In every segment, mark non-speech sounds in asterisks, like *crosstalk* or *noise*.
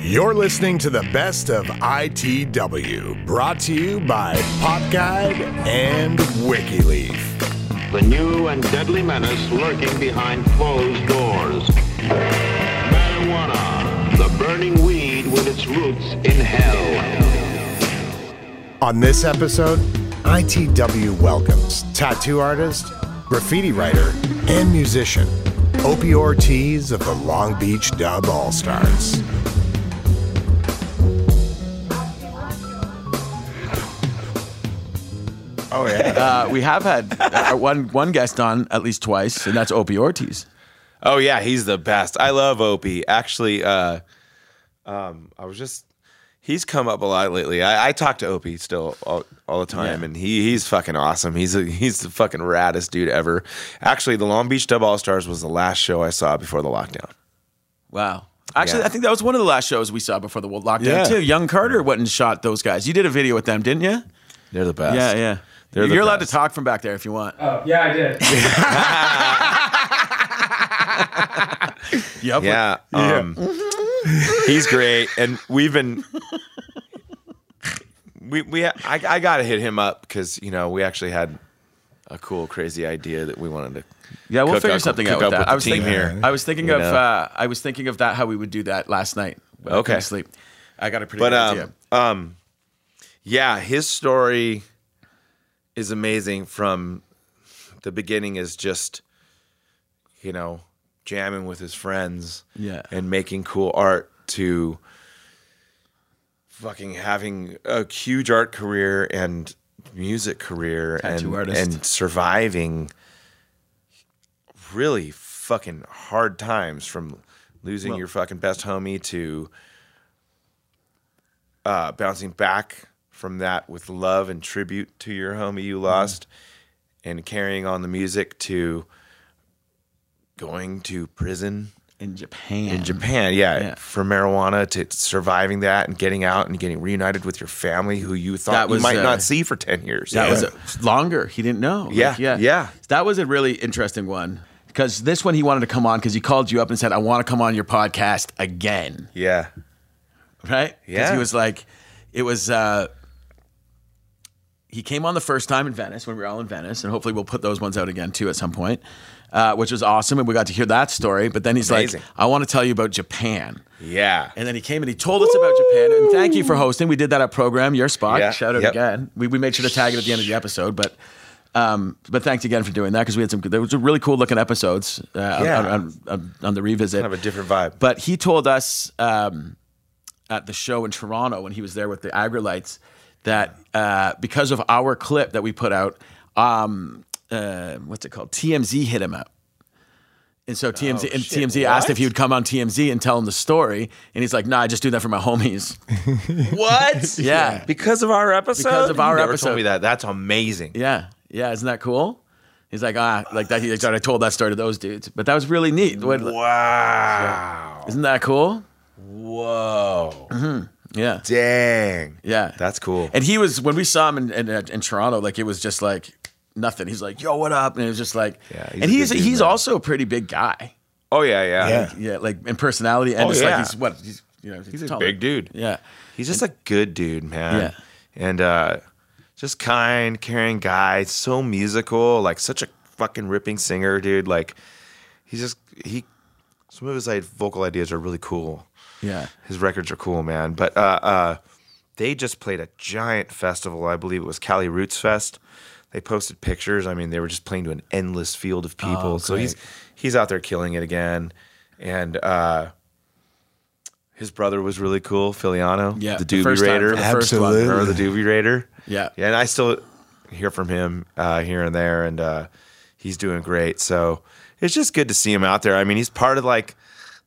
You're listening to the best of ITW, brought to you by Pop Guide and WikiLeaf. The new and deadly menace lurking behind closed doors. Marijuana, the burning weed with its roots in hell. On this episode, ITW welcomes tattoo artist, graffiti writer, and musician, Opie Ortiz of the Long Beach Dub All Stars. Oh yeah. Uh, we have had uh, one one guest on at least twice, and that's Opie Ortiz. oh yeah, he's the best. I love Opie. Actually, uh, um, I was just he's come up a lot lately. I, I talk to Opie still all, all the time, Yeah. and he he's fucking awesome. He's a, he's the fucking raddest dude ever. Actually, the Long Beach Dub All Stars was the last show I saw before the lockdown. Wow. Actually, Yeah. I think that was one of the last shows we saw before the lockdown Yeah. too. Young Carter went and shot those guys. You did a video with them, didn't you? They're the best. Yeah, yeah. They're You're allowed to talk from back there if you want. Oh, yeah, I did. *laughs* Yep. Yeah. Um, he's great, and we've been. We we I, I got to hit him up because you know we actually had a cool crazy idea that we wanted to. Yeah, we'll figure up- something out with that. with I was thinking here. I was thinking you of uh, I was thinking of that how we would do that last night. when I Okay. sleep. I got a pretty But good um, idea. um, yeah, his story is amazing. From the beginning, is just you know jamming with his friends, Yeah. and making cool art to fucking having a huge art career and music career Tattoo and artist. and surviving really fucking hard times from losing Well- your fucking best homie to uh, bouncing back from that with love and tribute to your homie you lost and carrying on the music to going to prison in Japan. in Japan, yeah, Yeah. for marijuana to surviving that and getting out and getting reunited with your family who you thought was, you might uh, not see for 10 years. That Yeah. was a, longer. He didn't know. Like, Yeah, yeah, yeah. That was a really interesting one because this one he wanted to come on because he called you up and said, "I want to come on your podcast again." yeah. Right? Yeah. He was like, it was. uh He came on the first time in Venice when we were all in Venice, and hopefully we'll put those ones out again too at some point, uh, which was awesome, and we got to hear that story. But then he's Amazing. like, "I want to tell you about Japan." Yeah. And then he came and he told us about Japan. And thank you for hosting. We did that at program, your spot. Yeah, Shout out yep. again. We, we made sure to tag it at the end of the episode. But um, but thanks again for doing that because we had some. There was some really cool looking episodes uh, Yeah. on, on, on, on the revisit. Kind of a different vibe. But he told us um, at the show in Toronto when he was there with the Aggrolites that uh, because of our clip that we put out, um, uh, what's it called? TMZ hit him up. And so TMZ and shit, TMZ asked if he would come on TMZ and tell him the story, and he's like, "Nah, I just do that for my homies." *laughs* what? *laughs* Yeah. Because of our episode? Because of our You never episode. told me that. That's amazing. Yeah, yeah, isn't that cool? He's like, ah, like that. He like, I told that story to those dudes, but that was really neat. What- Wow. Isn't that cool? Whoa. Yeah, Dang. yeah. That's cool. And he was when we saw him in, in, in Toronto, like it was just like nothing. He's like, "Yo, what up?" And it was just like, Yeah, he's and he's dude, he's man. also a pretty big guy. oh, yeah, yeah. Yeah. Yeah, like in personality, and Oh, just yeah. like he's what he's you know He's a big dude. Yeah, He's just a good dude, man. Yeah. And uh, just kind, caring guy. So musical, like such a fucking ripping singer, dude. Like he's just he. Some of his like, vocal ideas are really cool. Yeah. His records are cool, man. But uh, uh, they just played a giant festival. I believe it was Cali Roots Fest. They posted pictures. I mean, they were just playing to an endless field of people. Oh, so he's he's out there killing it again. And uh, his brother was really cool, Filiano, Yeah, the the Doobie first Raider. for the first one. Absolutely. Remember the *laughs* Doobie Raider? Yeah. Yeah, and I still hear from him uh, here and there, and uh, he's doing great. So it's just good to see him out there. I mean, he's part of like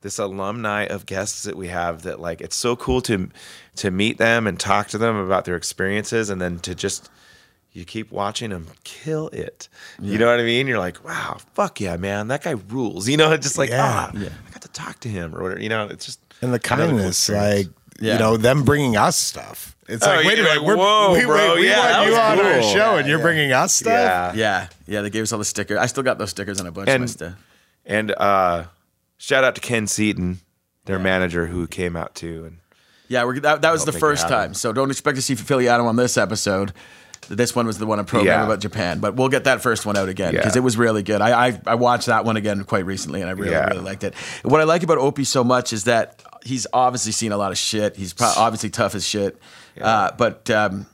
this alumni of guests that we have. That like it's so cool to to meet them and talk to them about their experiences, and then to just you keep watching them kill it. You know what I mean? You're like, wow, fuck yeah, man, that guy rules. *laughs* You know, it's just like Yeah. ah, I got to talk to him or whatever. You know, it's just And the another cool kindness, like, Yeah. you know, them bringing us stuff. It's Oh, like, wait a minute, like, we're, whoa, we, bro, we, we yeah, want you was on our cool. show and you're bringing us stuff? yeah, Yeah, yeah. They gave us all the stickers. I still got those stickers on a bunch of my stuff. And uh, shout out to Ken Seaton, their manager, who came out too, and Yeah, we're, that, that was the first time. So don't expect to see Philly Adam on this episode. This one was the one I programmed Yeah. about Japan, but we'll get that first one out again because Yeah. it was really good. I, I I watched that one again quite recently, and I really Yeah. really liked it. What I like about Opie so much is that he's obviously seen a lot of shit. He's obviously tough as shit, uh, but um,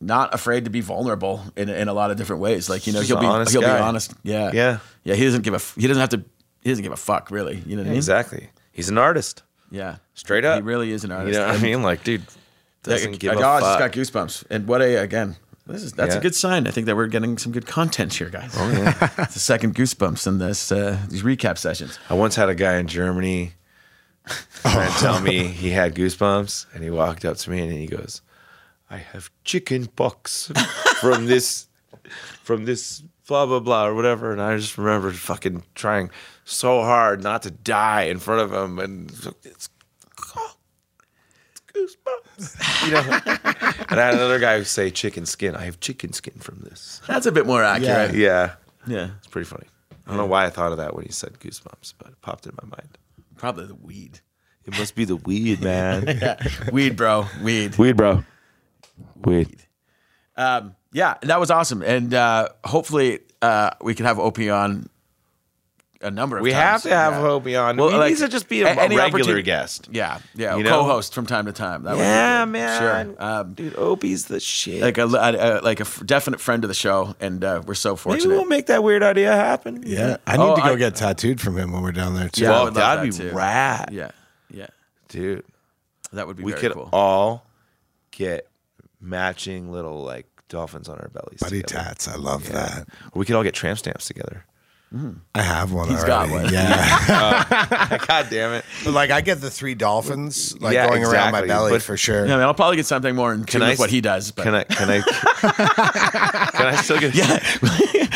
not afraid to be vulnerable in in a lot of different ways. Like you know, Just he'll be honest he'll guy. be honest. Yeah, Yeah. yeah. He doesn't give a f- he doesn't have to he doesn't give a fuck really. You know what I mean? Exactly. He's an artist. Yeah, Straight up. He really is an You artist. know what I mean? Like, dude, doesn't yeah, give I, a I just fuck. got goosebumps. And what a again. This is that's a good sign. I think that we're getting some good content here, guys. Oh yeah, *laughs* it's the second goosebumps in this uh, these recap sessions. I once had a guy in Germany try and tell me *laughs* he had goosebumps, and he walked up to me and he goes, "I have chicken pox *laughs* from this, from this blah blah blah or whatever." And I just remember fucking trying so hard not to die in front of him, and it's, it's goosebumps, you know. *laughs* and I had another guy who say chicken skin. I have chicken skin from this. That's a bit more accurate. Yeah, Yeah, it's pretty funny. I don't know why I thought of that when he said goosebumps, but it popped in my mind. probably the weed. It must be the weed, man. *laughs* yeah. Weed, bro, weed. weed, bro. Weed. Um, yeah, that was awesome, and uh, hopefully uh, we can have Op on a number of We times. have to have Yeah. Opie on. Well, he like, needs to just be a, a- a regular guest. Yeah, yeah, You know? co-host from time to time. That would be Yeah, man. Sure. Um, Dude, Opie's the shit. like a, a, a like a f- definite friend of the show, and uh, we're so fortunate. Maybe fortunate. we'll make that weird idea happen. Yeah, I need Oh, to go I- get tattooed from him when we're down there too. Yeah, Well, that'd that be too. rad. yeah, yeah, Dude, that would be we very could cool. all get matching little like dolphins on our bellies. Buddy together. tats, I love that. Or we could all get tramp stamps together. I have one. He's got already. one. Yeah, *laughs* *laughs* *laughs* God damn it. like I get the three dolphins like Yeah, going around my exactly, belly but- for sure. yeah, I mean, I'll probably get something more in tune I with what he does. But Can I? Can I? can I still get? Yeah,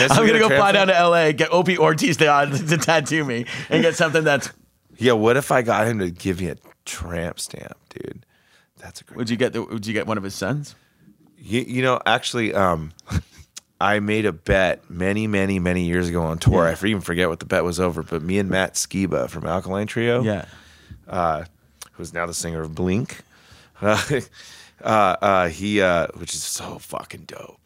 I'm gonna go fly transfer. down to LA, get Opie Ortiz to, uh, to tattoo me, and get something that's. Yeah. What if I got him to give me a tramp stamp, dude? That's a great. Would you get the, Would you get one of his sons? You, you know, actually, um, *laughs* I made a bet many, many, many years ago on tour. I even forget what the bet was over, but me and Matt Skiba from Alkaline Trio, uh, who's now the singer of Blink, *laughs* uh, uh, he, uh, which is so fucking dope,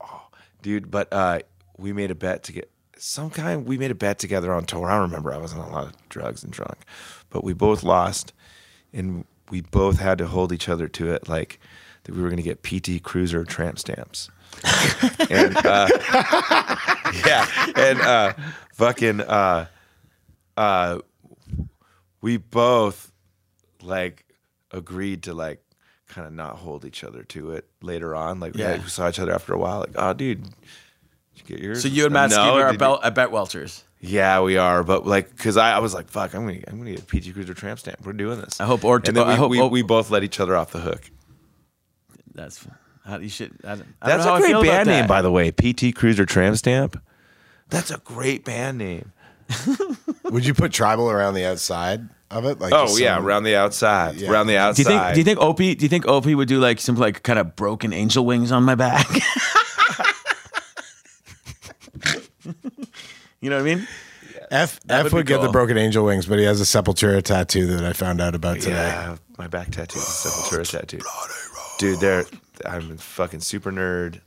oh, dude. But uh, we made a bet to get some kind. We made a bet together on tour. I don't remember. I was on a lot of drugs and drunk, but we both lost, and we both had to hold each other to it, like that we were going to get PT Cruiser tramp stamps. and uh, *laughs* yeah, and uh, fucking uh, uh, we both like agreed to like kind of not hold each other to it later on. Like Yeah. we saw each other after a while. Like, oh, dude, did you get yours? So you and Matt No, are bel- at Bet Welchers. Yeah, we are. But like, because I, I was like, fuck, I'm gonna I'm gonna get a PT Cruiser tramp stamp. We're doing this. I hope and then we, I hope we, we both let each other off the hook. That's how you should. I don't, I don't That's know how great feel about band name, by the way. PT Cruiser Tramp Stamp. That's a great band name. *laughs* Would you put tribal around the outside of it? Like Oh just yeah, some- around the outside. Yeah. Around the Do outside. you think? Do you think Opie? Do you think Opie would do like some like kind of broken angel wings on my back? *laughs* you know what I mean? F F would be would get the broken angel wings, but he has a Sepultura tattoo that I found out about today. Yeah, my back tattoo is a Sepultura tattoo. Dude, they're I'm a fucking super nerd.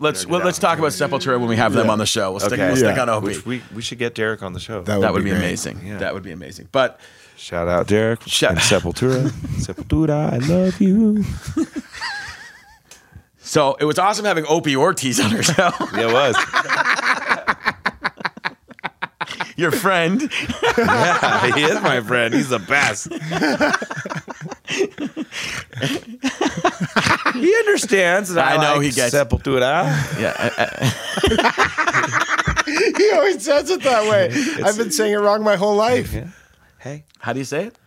Let's well, let's talk about Sepultura when we have them on the show. We'll stick, Okay. we'll stick Yeah. on Opie. Which we we should get Derek on the show. That that would be great. amazing. Yeah. That would be amazing. But Shout out Derek Shout- and Sepultura. *laughs* Sepultura, I love you. so it was awesome having Opie Ortiz on our show. Yeah, it was. *laughs* Your friend. Yeah, he is my friend. He's the best. he understands that I, I know like he gets- Sepultura. Yeah. I- I- *laughs* He always says it that way. I've been saying it wrong my whole life. Hey, how do you say it?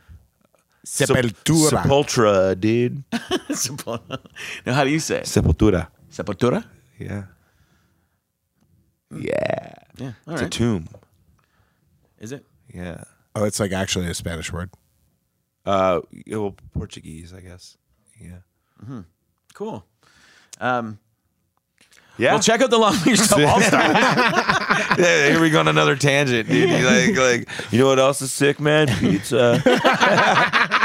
Sepultura. Sepultura, dude. *laughs* Sepul- no, how do you say it? Sepultura. Sepultura? Yeah. Yeah. Yeah. All It's a tomb. Is it? Yeah. oh, it's like actually a Spanish word. Uh, well, Portuguese, I guess. Yeah. Mm-hmm. Cool. Um, Yeah. Well, check out the Long Beach Dub All Star. *laughs* yeah, here we go on another tangent, dude. Like, like, you know what else is sick, man? Pizza. *laughs*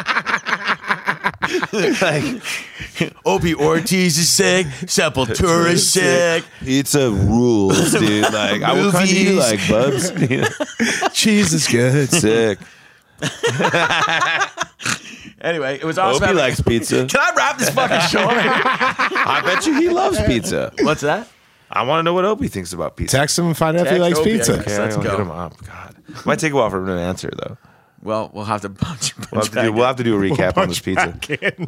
*laughs* like Opie Ortiz is sick. Sepultura is sick. pizza rules, dude. Like I what kind do you like, Bubs? You *laughs* Cheese is good. Sick. *laughs* Anyway, it was awesome. Opie having- likes pizza. Can I wrap this fucking show? up? I bet you he loves pizza. What's that? I want to know what Opie thinks about pizza. Text him and find out if he Text likes Opie, I pizza. guess. Okay, Let's I'll go. hit him up. God, might take a while for him to answer though. Well, we'll have to *laughs* punch. We'll have to do, we'll have to do a *laughs* recap on this pizza.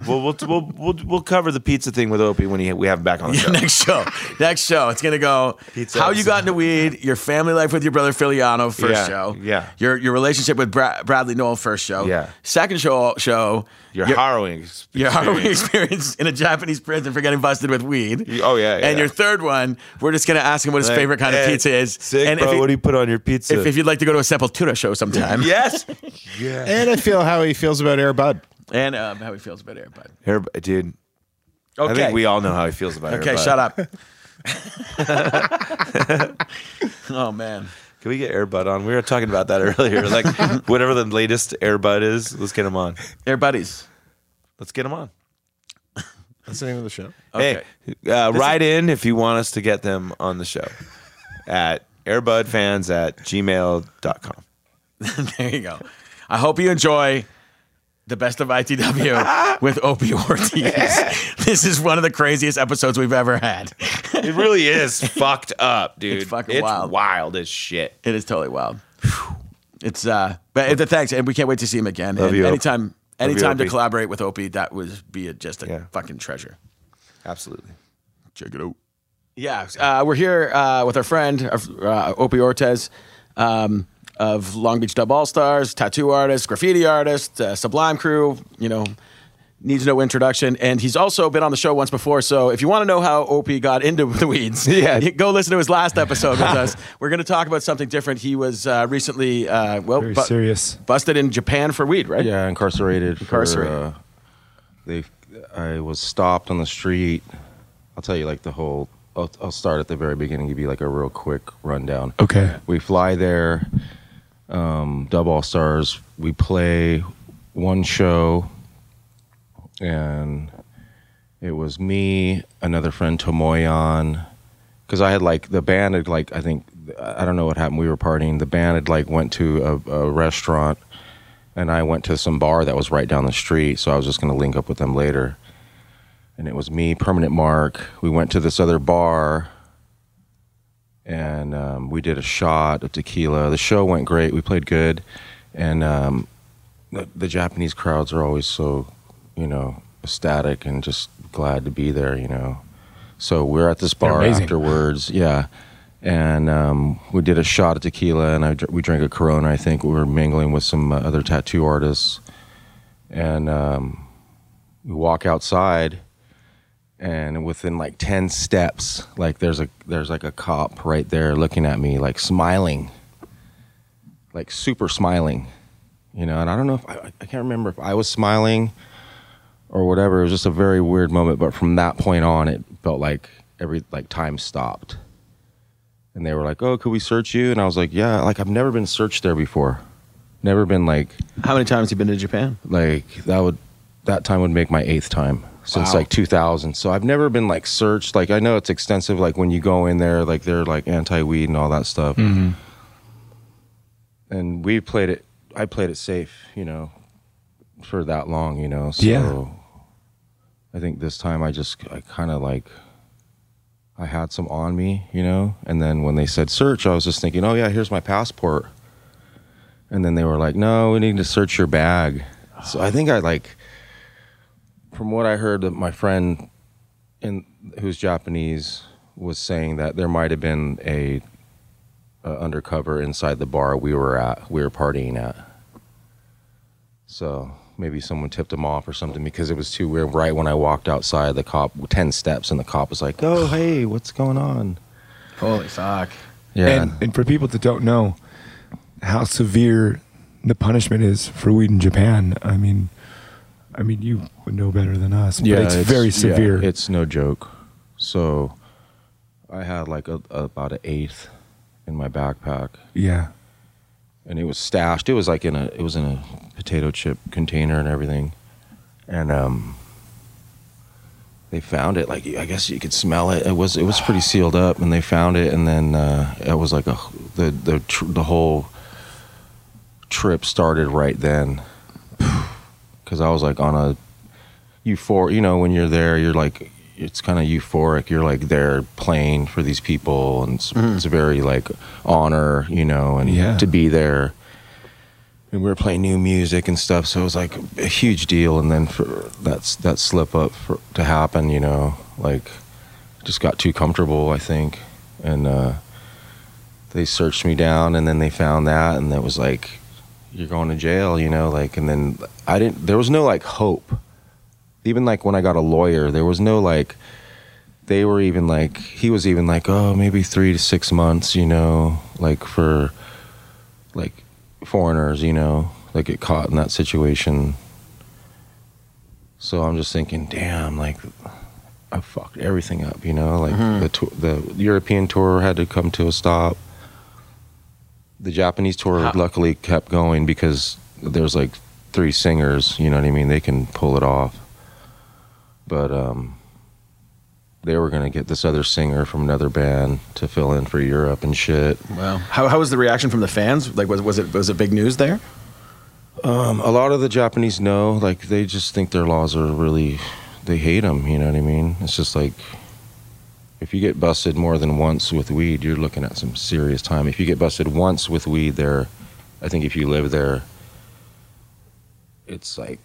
We'll, we'll, we'll, we'll, we'll cover the pizza thing with Opie when he, we have him back on the show. next show. Next show. It's gonna go Pizza how you got into weed, your family life with your brother Filiano, first Yeah, show. yeah. Your your relationship with Bra- Bradley Nowell, first show. Yeah. Second show show. Your harrowing experience. your harrowing experience in a Japanese prison for getting busted with weed. Oh, yeah, yeah. And your third one, we're just gonna ask him what his Like, favorite kind of eh, pizza is. Sick, and bro. if, he- what do you put on your pizza? if, if you'd like to go to a Sepultura show sometime. yes. *laughs* yeah. And I feel how he feels about Air Bud. And um, how he feels about Air Bud. Here, dude. Okay. I think we all know how he feels about it. Okay, shut up. *laughs* *laughs* oh man. Can we get Airbud on? We were talking about that *laughs* earlier. Like, whatever the latest Airbud is, let's get him on. Air buddies. Let's get him on. That's the name of the show. Okay. Hey, uh, write in if you want us to get them on the show at airbudfans at gmail.com. there you go. I hope you enjoy the best of ITW *laughs* with Opie Ortiz. *laughs* this is one of the craziest episodes we've ever had. It really *laughs* is fucked up, dude. It's fucking wild. wild as shit. It is totally wild. It's uh, but uh, thanks, and we can't wait to see him again. Love and you, Op. anytime, you, anytime to collaborate with Opie, that would be a, just a Yeah. fucking treasure. Absolutely. Check it out. Yeah, uh, we're here uh, with our friend uh, Opie Ortiz um, of Long Beach Dub All Stars, tattoo artist, graffiti artist, uh, Sublime Crew. You know, needs no introduction, and he's also been on the show once before. So if you want to know how Opie got into *laughs* the weeds, *laughs* Yeah. go listen to his last episode with *laughs* us. We're going to talk about something different. He was uh, recently, uh, well, Very bu- serious. busted in Japan for weed, right? Yeah, incarcerated. Incarcerated. For, uh, they, I was stopped on the street. I'll tell you like the whole. I'll, I'll start at the very beginning. Give you like a real quick rundown. Okay. We fly there. Um, Dub All Stars. We play one show, and it was me, another friend Tomoyan, because I had like the band had like I think I don't know what happened. We were partying. The band had like went to a, a restaurant, and I went to some bar that was right down the street. So I was just gonna link up with them later. And it was me, Permanent Mark. We went to this other bar, and um, we did a shot of tequila. The show went great. We played good, and um, the, the Japanese crowds are always so, you know, ecstatic and just glad to be there. You know, so we're at this bar afterwards. Yeah. And um, we did a shot of tequila, and I, we drank a Corona. I think we were mingling with some uh, other tattoo artists, and um, we walk outside, and within like ten steps, like there's a there's like a cop right there looking at me, like smiling, like super smiling, you know. And I don't know if I, I can't remember if I was smiling or whatever. It was just a very weird moment. But from that point on, it felt like every like time stopped. And they were like, "Oh, could we search you?" And I was like, "Yeah." Like I've never been searched there before. Never been like How many times have you been to Japan? like that would that time would make my eighth time since Wow. like 2000 so i've never been like searched. Like i know it's extensive like when you go in there like they're like anti-weed and all that stuff. Mm-hmm. And we played it i played it safe you know for that long you know so Yeah. i think this time i just i kind of like i had some on me you know? And then when they said search i was just thinking oh yeah here's my passport. And then they were like no we need to search your bag. So i think i like from what i heard that my friend in who's japanese was saying that there might have been a, a undercover inside the bar we were at we were partying at. So maybe someone tipped him off or something because it was too weird. Right when i walked outside the cop 10 steps and the cop was like oh hey what's going on? Holy fuck. yeah. And, and for people that don't know how severe the punishment is for weed in Japan, I mean, I mean, you would know better than us. but it's, very yeah, severe. it's no joke. So I had like a, about an eighth in my backpack, yeah. and it was stashed. It was like in a it was in a potato chip container and everything. and um, they found it. Like I guess you could smell it. It was it was pretty sealed up, and they found it, and then uh, it was like a the the tr- the whole trip started right then because I was like on a euphor. You know, when you're there, you're like it's kind of euphoric. You're like there playing for these people, and it's, it's a very like honor, you know, and Yeah. to be there. And we were playing new music and stuff, so it was like a huge deal. And then for that's that slip up for, to happen, you know, like just got too comfortable, I think, and uh, they searched me down, and then they found that, and it was like you're going to jail, you know, like, and then I didn't. There was no like hope even like when I got a lawyer, there was no like they were even like he was even like, oh, maybe three to six months, you know, like for like foreigners, you know, like get caught in that situation. So I'm just thinking, damn, like I fucked everything up, you know, like mm-hmm. the the European tour had to come to a stop. The Japanese tour How- luckily kept going because there's like three singers, you know what I mean? They can pull it off but um, they were gonna get this other singer from another band to fill in for Europe and shit. Wow. How, how was the reaction from the fans? Like, was, was it was it big news there? Um, a lot of the Japanese know, like they just think their laws are really, they hate them. You know what I mean? It's just like if you get busted more than once with weed, you're looking at some serious time. If you get busted once with weed, there, I think if you live there, it's like.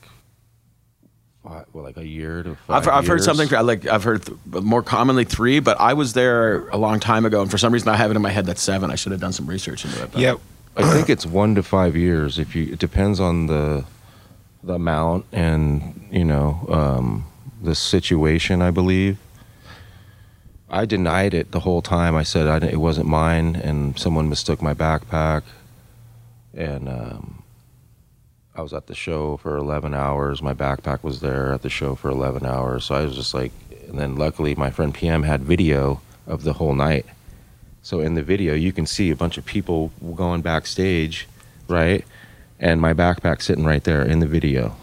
What, well, like a year to 5 I've, I've heard something like I've heard th- more commonly three, but I was there a long time ago, and for some reason I have it in my head that's seven. I should have done some research into it. but- Yeah. I think it's one to five years. If you, it depends on the the amount and you know um, the situation. I believe. I denied it the whole time. I said I, it wasn't mine, and someone mistook my backpack, and um, I was at the show for eleven hours. My backpack was there at the show for eleven hours. So I was just like, and then luckily my friend PM had video of the whole night. So in the video, you can see a bunch of people going backstage, right? And my backpack sitting right there in the video.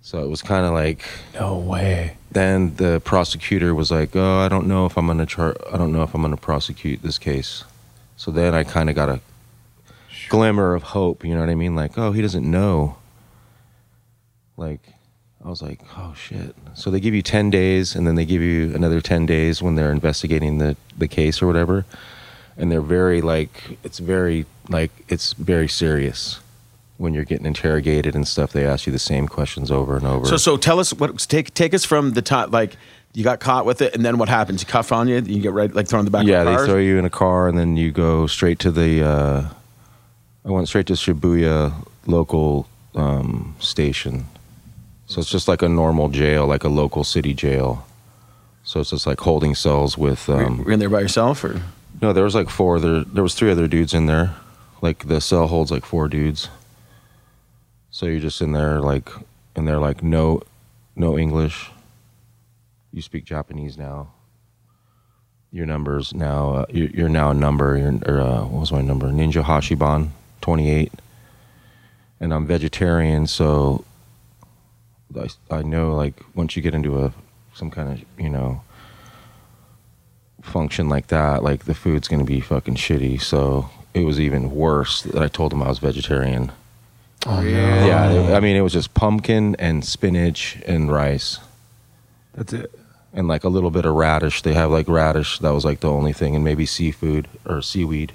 So it was kind of like, No way. Then the prosecutor was like, "Oh, I don't know if I'm gonna char- I don't know if I'm gonna prosecute this case." So then I kind of got a glimmer of hope. You know what I mean? Like, oh, he doesn't know. Like, I was like, oh shit. So they give you ten days, and then they give you another ten days when they're investigating the the case or whatever. And they're very like, it's very like, it's very serious when you're getting interrogated and stuff. They ask you the same questions over and over. So so tell us what take take us from the time like you got caught with it, and then what happens? You cuff on you, you get right like thrown in the back. yeah, of the car. Yeah, they throw you in a car and then you go straight to the. Uh, I went straight to Shibuya local um, station, so it's just like a normal jail, like a local city jail. So it's just like holding cells with. Were Um, you in there by yourself, or no, there was like four There, There was three other dudes in there. Like the cell holds like four dudes. So you're just in there like, and they're like no, no English. You speak Japanese now. Your numbers now. Uh, you're, you're now a number. You're, or uh, what was my number? Ninja Hashiban, twenty eight. And I'm vegetarian, so I, I know like once you get into a some kind of you know function like that, like the food's gonna be fucking shitty. So it was even worse that I told them I was vegetarian. Oh, Yeah, it- I mean it was just pumpkin and spinach and rice That's it. and like a little bit of radish. They have like radish. That was like the only thing, and maybe seafood or seaweed.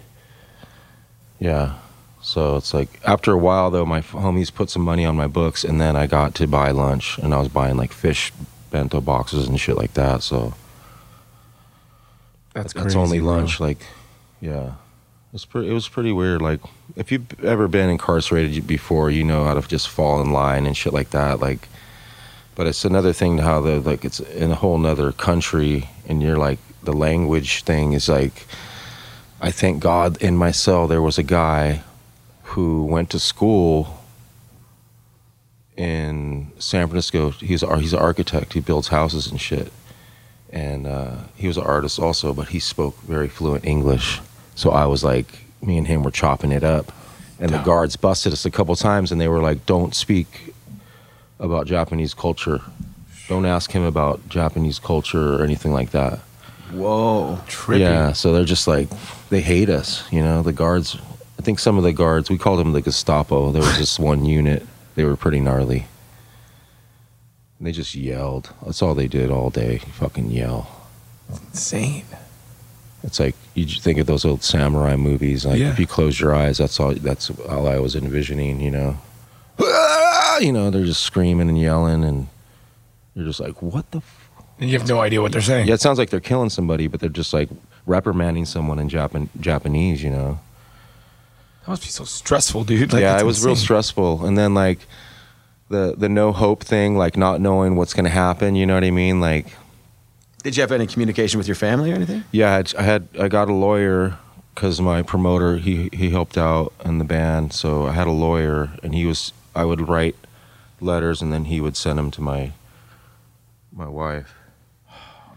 Yeah. So it's like after a while though, my homies put some money on my books, and then I got to buy lunch, and I was buying like fish bento boxes and shit like that. So That's that's crazy, only bro. lunch. Like, yeah, it's pretty. It was pretty weird. Like, if you've ever been incarcerated before, you know how to just fall in line and shit like that. Like, but it's another thing to how the like it's in a whole nother country, and you're like the language thing is like. I thank God in my cell there was a guy who went to school in San Francisco. He's he's an architect. He builds houses and shit and uh, he was an artist also, but he spoke very fluent English. So I was like, me and him were chopping it up, and the guards busted us a couple times, and they were like, "Don't speak about Japanese culture. Don't ask him about Japanese culture or anything like that. Whoa. trippy. Yeah, so they're just like they hate us, you know. The guards, I think some of the guards, we called them the Gestapo. There was just one unit. They were pretty gnarly. And they just yelled. That's all they did all day. Fucking yell. Insane. It's like you think of those old samurai movies. Like Yeah. if you close your eyes, that's all. That's all I was envisioning. You know, *laughs* you know, they're just screaming and yelling, and you're just like, what the. F-? And you have no idea what they're saying. Yeah, it sounds like they're killing somebody, but they're just like reprimanding someone in Japan Japanese. You know. That must be so stressful, dude. *laughs* Like, yeah, it was real stressful. And then like the the no hope thing, like not knowing what's gonna happen. You know what I mean? Like Did you have any communication with your family or anything? Yeah, I had I, got a lawyer because my promoter he he helped out in the band, so I had a lawyer, and he was I would write letters, and then he would send them to my my wife.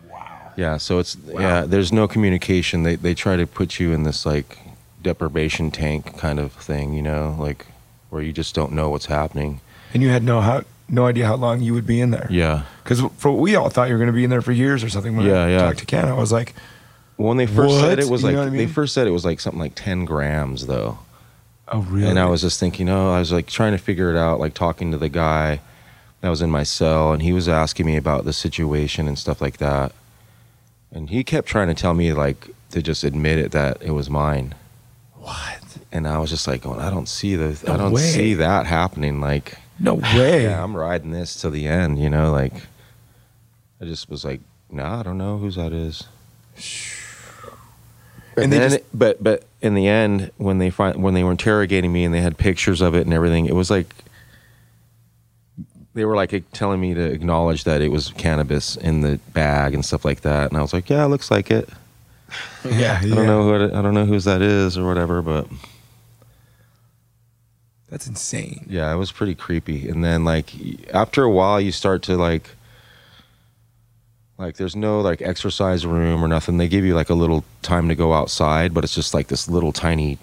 Wow. Yeah, so it's yeah. There's no communication. They they try to put you in this like deprivation tank kind of thing, you know, like where you just don't know what's happening. And you had no how, no idea how long you would be in there. Yeah. Because for we all thought you were going to be in there for years or something. When Yeah, I yeah. talked to Ken, I was like, When they first said it was You like know what I they first said it was like something like ten grams though. "Oh, really?" And I was just thinking, oh, I was like trying to figure it out, like talking to the guy that was in my cell, and he was asking me about the situation and stuff like that. And he kept trying to tell me, like, to just admit it that it was mine. what? And I was just like, going, I don't see the, No I don't way. see that happening. Like, No way. yeah, I'm riding this to the end, you know. Like, I just was like, nah, I don't know whose that is. And And they then, just- but but in the end, when they find when they were interrogating me and they had pictures of it and everything, it was like they were like telling me to acknowledge that it was cannabis in the bag and stuff like that, and I was like, yeah, it looks like it. *laughs* yeah, I don't know who it, I don't know whose that is or whatever, but That's insane. yeah, it was pretty creepy. And then like after a while, you start to like like there's no like exercise room or nothing. They give you like a little time to go outside, but it's just like this little tiny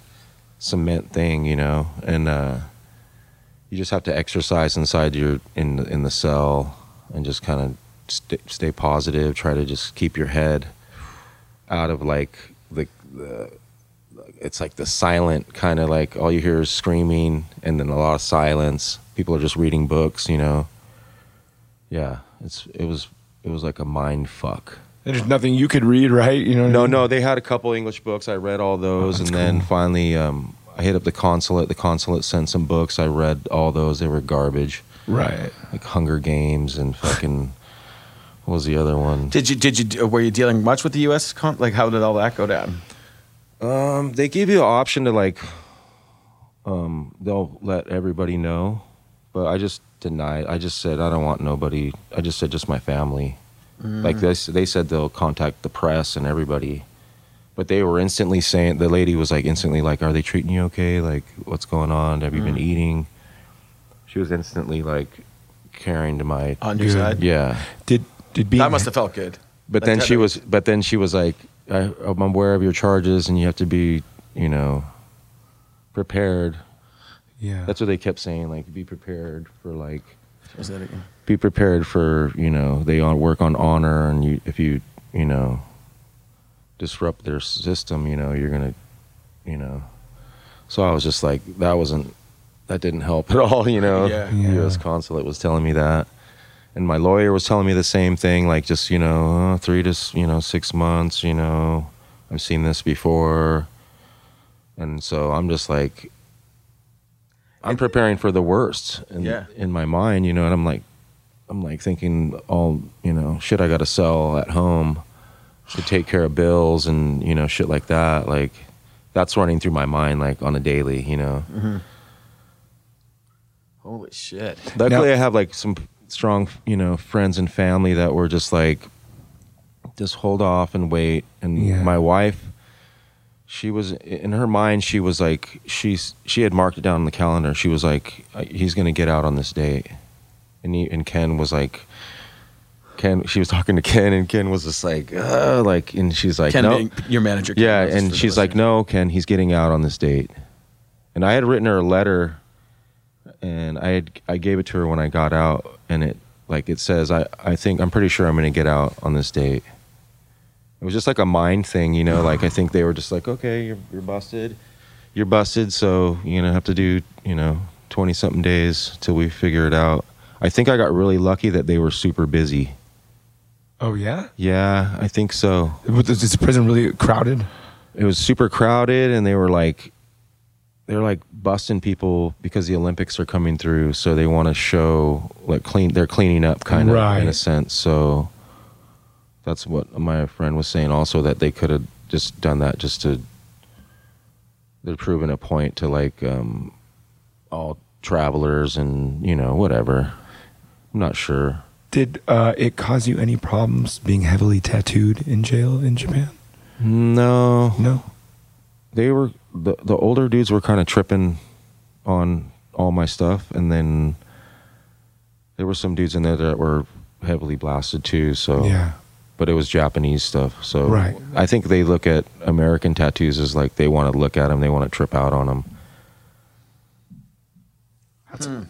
cement thing, you know, and uh, you just have to exercise inside your in in the cell and just kind of stay, stay positive. Try to just keep your head out of like the the. It's like the silent kind of like all you hear is screaming and then a lot of silence. People are just reading books, you know. Yeah, it's it was it was like a mind fuck. There's nothing you could read, right? You know? what I No, mean? no, they had a couple English books. I read all those, Oh, and that's then finally, um, I hit up the consulate. The consulate sent some books. I read all those. They were garbage, Right. like Hunger Games and fucking. what was the other one? Did you did you were you dealing much with the U.S. Con- like how did all that go down? Um, they give you an option to like. Um, they'll let everybody know, but I just denied. I just said I don't want nobody. I just said just my family. Like Mm. this, they said they'll contact the press and everybody, but they were instantly saying the lady was like instantly like, "Are they treating you okay? Like, what's going on? Have you been Mm. eating?" She was instantly like caring to my On your Good. side, yeah. Did did being that must have felt good. But Like then she was, but then she was like, I, "I'm aware of your charges, and you have to be, you know, prepared." yeah. That's what they kept saying, like, be prepared for like, Was that again? be prepared for, you know, they on work on honor, and you, if you, you know, disrupt their system, you know, you're gonna, you know. So I was just like, that wasn't, that didn't help *laughs* at all, you know. Yeah. The Yeah. U.S. consulate was telling me that, and my lawyer was telling me the same thing, like just you know, uh, three to you know six months, you know, I've seen this before, and so I'm just like, I'm preparing for the worst in, Yeah. in my mind, you know, and I'm like, I'm like thinking all, you know, shit I got to sell at home to take care of bills and you know shit like that, like. That's running through my mind like on a daily, you know. Holy shit! Luckily, I have like some strong, you know, friends and family that were just like, just hold off and wait. And Yeah. my wife, she was in her mind, she was like, she's she had marked it down on the calendar. She was like, he's gonna get out on this date, and he, and Ken was like. Ken, she was talking to Ken, and Ken was just like, uh, like, and she's like, Ken no, your manager. Ken, yeah, and she's like, "No, Ken, he's getting out on this date." And I had written her a letter and I had, I gave it to her when I got out, and it like it says I I think I'm pretty sure I'm gonna get out on this date. It was just like a mind thing, you know. Like I think they were just like, okay, you're you're busted, you're busted, so you know have to do you know twenty something days till we figure it out. I think I got really lucky that they were super busy. Oh yeah. Yeah, I think so. Was is the prison really crowded? It was super crowded, and they were like, they're like busting people because the Olympics are coming through, so they want to show like clean. They're cleaning up, kind of in a sense. So that's what my friend was saying. Also, that they could have just done that just to. They're proving a point to like um, all travelers and you know whatever. I'm not sure. Did uh, it cause you any problems being heavily tattooed in jail in Japan? No, No. They were the the older dudes were kind of tripping on all my stuff, and then there were some dudes in there that were heavily blasted too. So Yeah. but it was Japanese stuff. So Right. I think they look at American tattoos as like they want to look at them, they want to trip out on them. Hmm.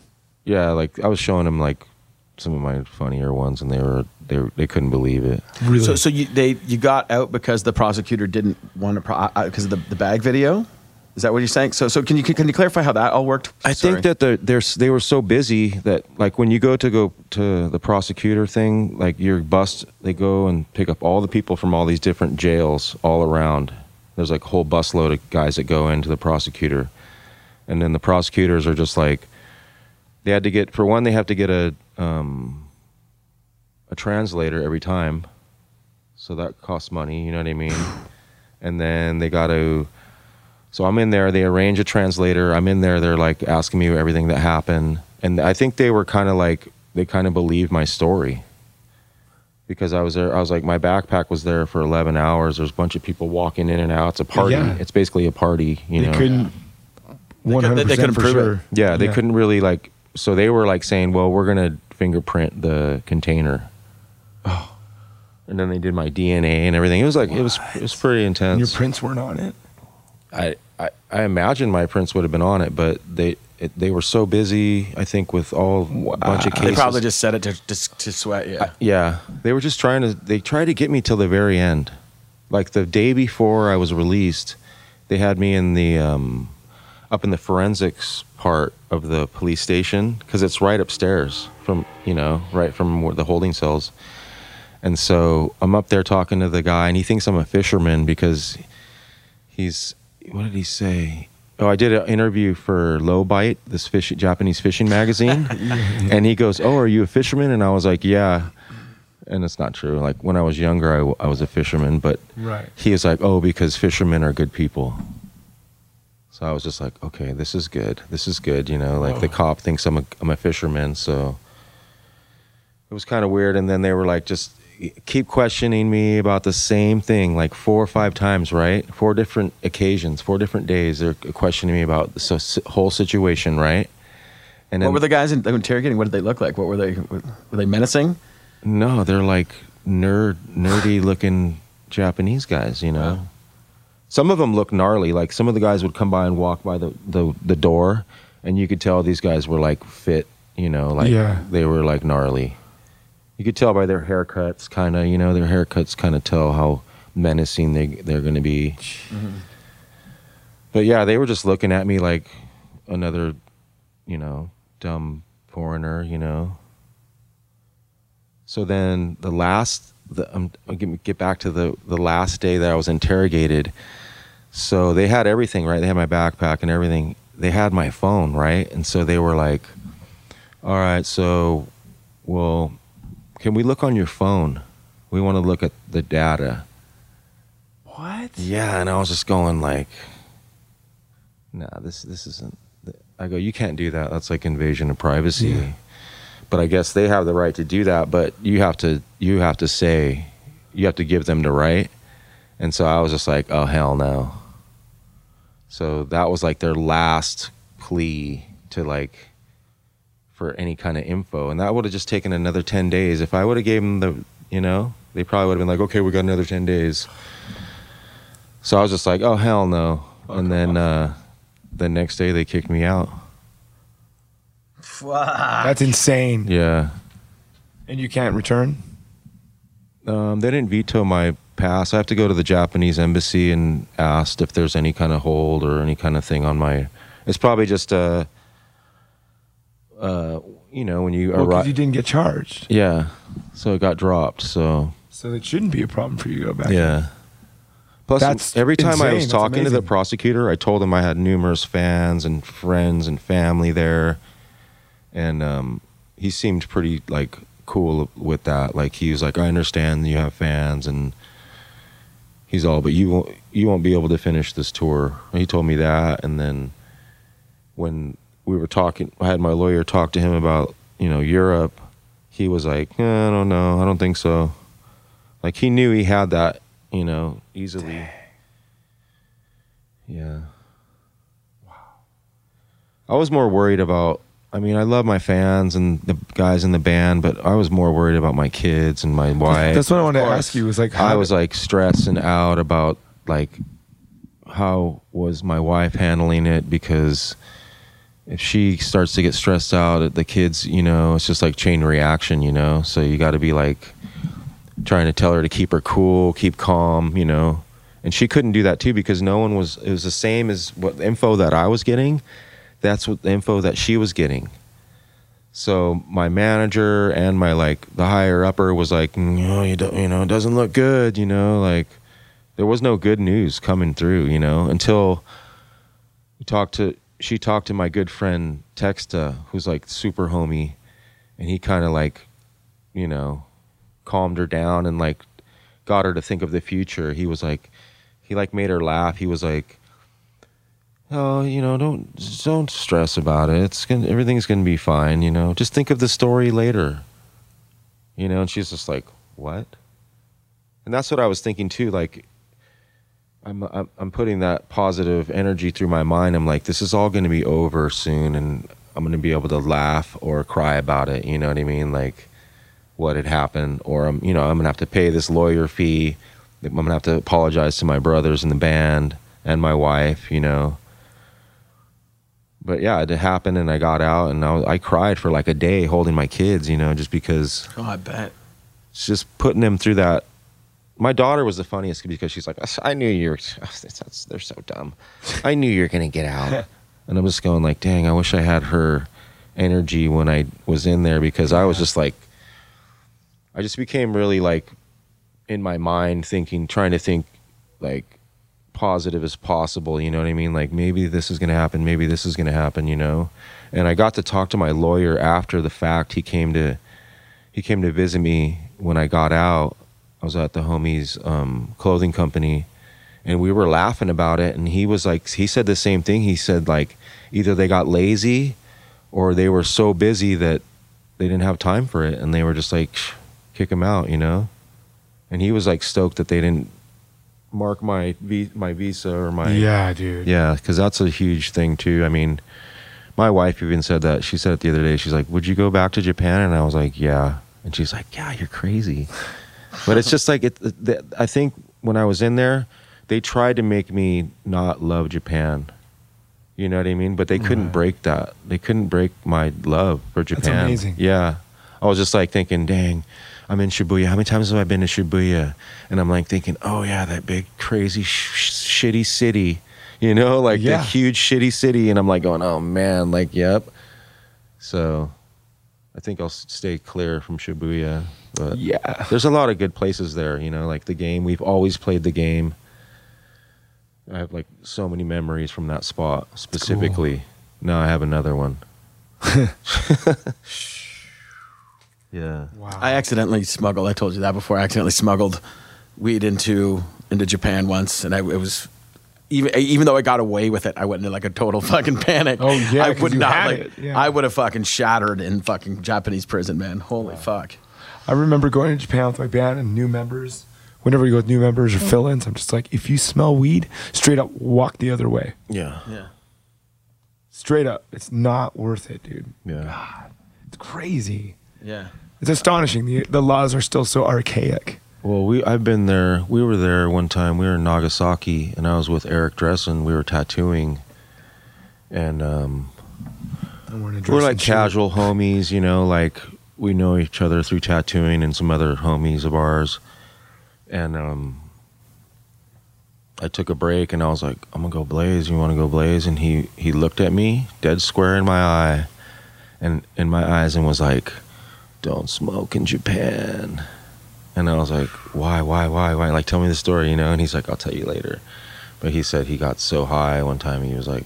Yeah, like I was showing them like some of my funnier ones, and they were they were, they couldn't believe it. Really? So, so you they you got out because the prosecutor didn't want to pro- uh, because of the, the bag video. Is that what you're saying? So, so can you can you clarify how that all worked? I Sorry. think that the, they're they were so busy that like when you go to go to the prosecutor thing, like you're bust, they go and pick up all the people from all these different jails all around. There's like a whole busload of guys that go into the prosecutor, and then the prosecutors are just like, they had to get for one, they have to get a um, a translator every time, so that costs money. You know what I mean? *sighs* And then they got to. So I'm in there. They arrange a translator. I'm in there. They're like asking me everything that happened, and I think they were kind of like they kind of believed my story because I was there. I was like my backpack was there for 11 hours. There's a bunch of people walking in and out. It's a party. Yeah. It's basically a party. You they know. couldn't. One hundred they couldn't percent for prove it. sure. Yeah, they Yeah. couldn't really like. So they were like saying, "Well, we're gonna fingerprint the container." Oh. And then they did my DNA and everything. It was like it was it was pretty intense. And your prints weren't on it. I, I, I imagine my prints would have been on it, but they it, they were so busy. I think with all a bunch of cases, they probably just said it to to, to sweat. Yeah. yeah. They were just trying to. They tried to get me till the very end, like the day before I was released. They had me in the um, up in the forensics part of the police station because it's right upstairs from you know right from where the holding cells. And so I'm up there talking to the guy, and he thinks I'm a fisherman because he's what did he say? Oh, I did an interview for Low Bite, this fish Japanese fishing magazine, *laughs* and he goes, "Oh, are you a fisherman?" And I was like, "Yeah." And it's not true. Like when I was younger, I, w- I was a fisherman, but Right. he was like, "Oh, because fishermen are good people." So I was just like, "Okay, this is good. This is good." You know, like the oh. cop thinks I'm a I'm a fisherman, so it was kind of weird. And then they were like, just keep questioning me about the same thing, like four or five times, right? Four different occasions, four different days. They're questioning me about the whole situation, right? And What were the guys interrogating? What did they look like? What were they? Were they menacing? No, they're like nerd, nerdy *sighs* looking Japanese guys. You know, some of them look gnarly. Like some of the guys would come by and walk by the the, the door, and you could tell these guys were like fit. You know, like Yeah. they were like gnarly. You could tell by their haircuts, kind of. You know, their haircuts kind of tell how menacing they they're going to be. But yeah, they were just looking at me like another, you know, dumb foreigner. You know. So then the last, the, um, get, get back to the, the last day that I was interrogated. So they had everything, right? They had my backpack and everything. They had my phone, right? And so they were like, all right, so, well, can we look on your phone? We want to look at the data. What? Yeah, and I was just going like, nah, this this isn't. I go, you can't do that. That's like invasion of privacy. Yeah. But I guess they have the right to do that. But you have to you have to say you have to give them the right. And so I was just like, oh hell no. So that was like their last plea to like for any kind of info, and that would have just taken another ten days. If I would have gave them the, you know, they probably would have been like, okay, we got another ten days. So I was just like, oh hell no. and then uh, the next day they kicked me out. That's insane. Yeah. And you can't return? Um, they didn't veto my pass. I have to go to the Japanese embassy and asked if there's any kind of hold or any kind of thing on my. It's probably just a. Uh, you know, when you Well, arrive. you didn't get charged. yeah, so it got dropped. So So it shouldn't be a problem for you to go back. yeah. Plus, That's every time I was That's talking to the prosecutor, I told him I had numerous fans and friends and family there, and um, he seemed pretty like cool with that. Like he was like, "I understand you have fans," and he's all, "But you won't, you won't be able to finish this tour." He told me that, and then when we were talking, I had my lawyer talk to him about you know Europe. He was like, eh, "I don't know, I don't think so." Like he knew he had that, you know, easily. Yeah. Wow. I was more worried about. I mean, I love my fans and the guys in the band, but I was more worried about my kids and my wife. That's what I wanted to ask you. Was like, I was like stressing out about like how was my wife handling it because if she starts to get stressed out at the kids, you know, it's just like chain reaction, you know. So you got to be like trying to tell her to keep her cool, keep calm, you know. And she couldn't do that too because no one was it was the same as what info that I was getting. That's what the info that she was getting. So my manager and my like the higher upper was like, mm, no, you don't, you know, it doesn't look good, you know, like there was no good news coming through, you know, until we talked to she talked to my good friend Texta, who's like super homie, and he kind of like, you know, calmed her down and like got her to think of the future. He was like, he like made her laugh. He was like, oh, you know, don't don't stress about it. It's gonna everything's gonna be fine. You know, just think of the story later. You know, and she's just like, what? And that's what I was thinking too. Like, I'm I'm, I'm putting that positive energy through my mind. I'm like, this is all gonna be over soon, and I'm gonna be able to laugh or cry about it. You know what I mean? Like, what had happened, or I'm you know I'm gonna have to pay this lawyer fee. I'm gonna have to apologize to my brothers in the band and my wife. You know but yeah, it happened, and I got out, and I, was, I cried for like a day holding my kids, you know, just because Oh, I bet. it's just putting them through that. My daughter was the funniest because she's like, I knew you were, *laughs* they're so dumb. I knew you were going to get out. *laughs* and I'm just going like, dang, I wish I had her energy when I was in there because I was just like, I just became really like in my mind thinking, trying to think like positive as possible. You know what I mean? Like maybe this is going to happen. Maybe this is going to happen. You know. And I got to talk to my lawyer after the fact. He came to he came to visit me when I got out. I was at the homie's um, clothing company, and we were laughing about it. And he was like, he said the same thing. He said like either they got lazy, or they were so busy that they didn't have time for it, and they were just like, kick him out, you know. And he was like stoked that they didn't mark my my visa or my yeah, dude. yeah, because that's a huge thing too. I mean, my wife even said that. She said it the other day. She's like, "Would you go back to Japan?" And I was like, "Yeah." And she's like, "Yeah, you're crazy." But it's just like it. I think when I was in there, they tried to make me not love Japan. You know what I mean? But they couldn't Right. break that. They couldn't break my love for Japan. That's amazing. Yeah, I was just like thinking, "Dang." I'm in Shibuya. How many times have I been to Shibuya? And I'm like thinking, oh yeah, that big crazy sh- shitty city, you know, like Yeah. the huge shitty city. And I'm like going, oh man, like yep. So, I think I'll stay clear from Shibuya. But Yeah. there's a lot of good places there, you know, like the game. We've always played the game. I have like so many memories from that spot specifically. Now I have another one. *laughs* yeah. Wow. I accidentally smuggled. I told you that before. I accidentally smuggled weed into into Japan once, and I, it was even even though I got away with it, I went into like a total *laughs* fucking panic. Oh, yeah, I 'cause would you not had like. it, yeah. I would have fucking shattered in fucking Japanese prison, man. Holy fuck. I remember going to Japan with my band and new members. Whenever you go with new members or fill-ins, I'm just like, if you smell weed, straight up walk the other way. Yeah. Yeah. Straight up, it's not worth it, dude. Yeah. God, It's crazy. Yeah. It's astonishing. The the laws are still so archaic. Well, we I've been there. We were there one time. We were in Nagasaki, and I was with Eric Dressen. We were tattooing, and um, I want to. We're like casual homies, you know, like we know each other through tattooing and some other homies of ours. And um I took a break and I was like, I'm gonna go blaze. You wanna go blaze? And he he looked at me dead square in my eye and in my eyes and was like, Don't smoke in Japan. And I was like, Why, why, why, why? Like tell me the story, you know? And he's like, I'll tell you later. But he said he got so high one time he was like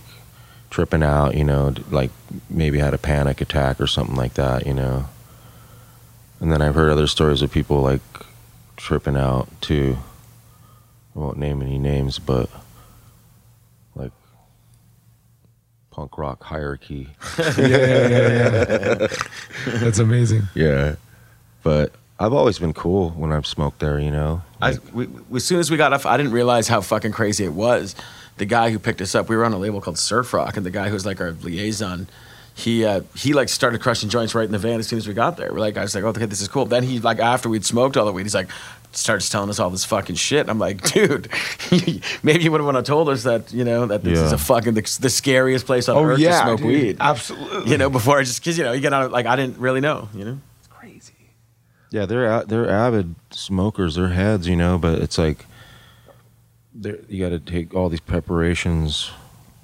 tripping out, you know, like maybe had a panic attack or something like that, you know. And then I've heard other stories of people like tripping out too. I won't name any names, but like punk rock hierarchy. *laughs* yeah, yeah, yeah, yeah. That's amazing. Yeah. But I've always been cool when I've smoked there, you know. I, we, we- as soon as we got off, I didn't realize how fucking crazy it was. The guy who picked us up, we were on a label called Surf Rock, and the guy who was like our liaison, he uh, he like started crushing joints right in the van as soon as we got there. We're like, I was like, oh, okay, this is cool. Then he like after we'd smoked all the weed, he's like starts telling us all this fucking shit. I'm like, dude, *laughs* maybe you would have told us that you know that this is a fucking the, the scariest place on Oh earth yeah, to smoke dude. weed. Absolutely. You know, before I just because you know you get out it, like I didn't really know. You know, it's crazy. Yeah, they're a- they're avid smokers. They're heads, you know. But it's like they're- you got to take all these preparations,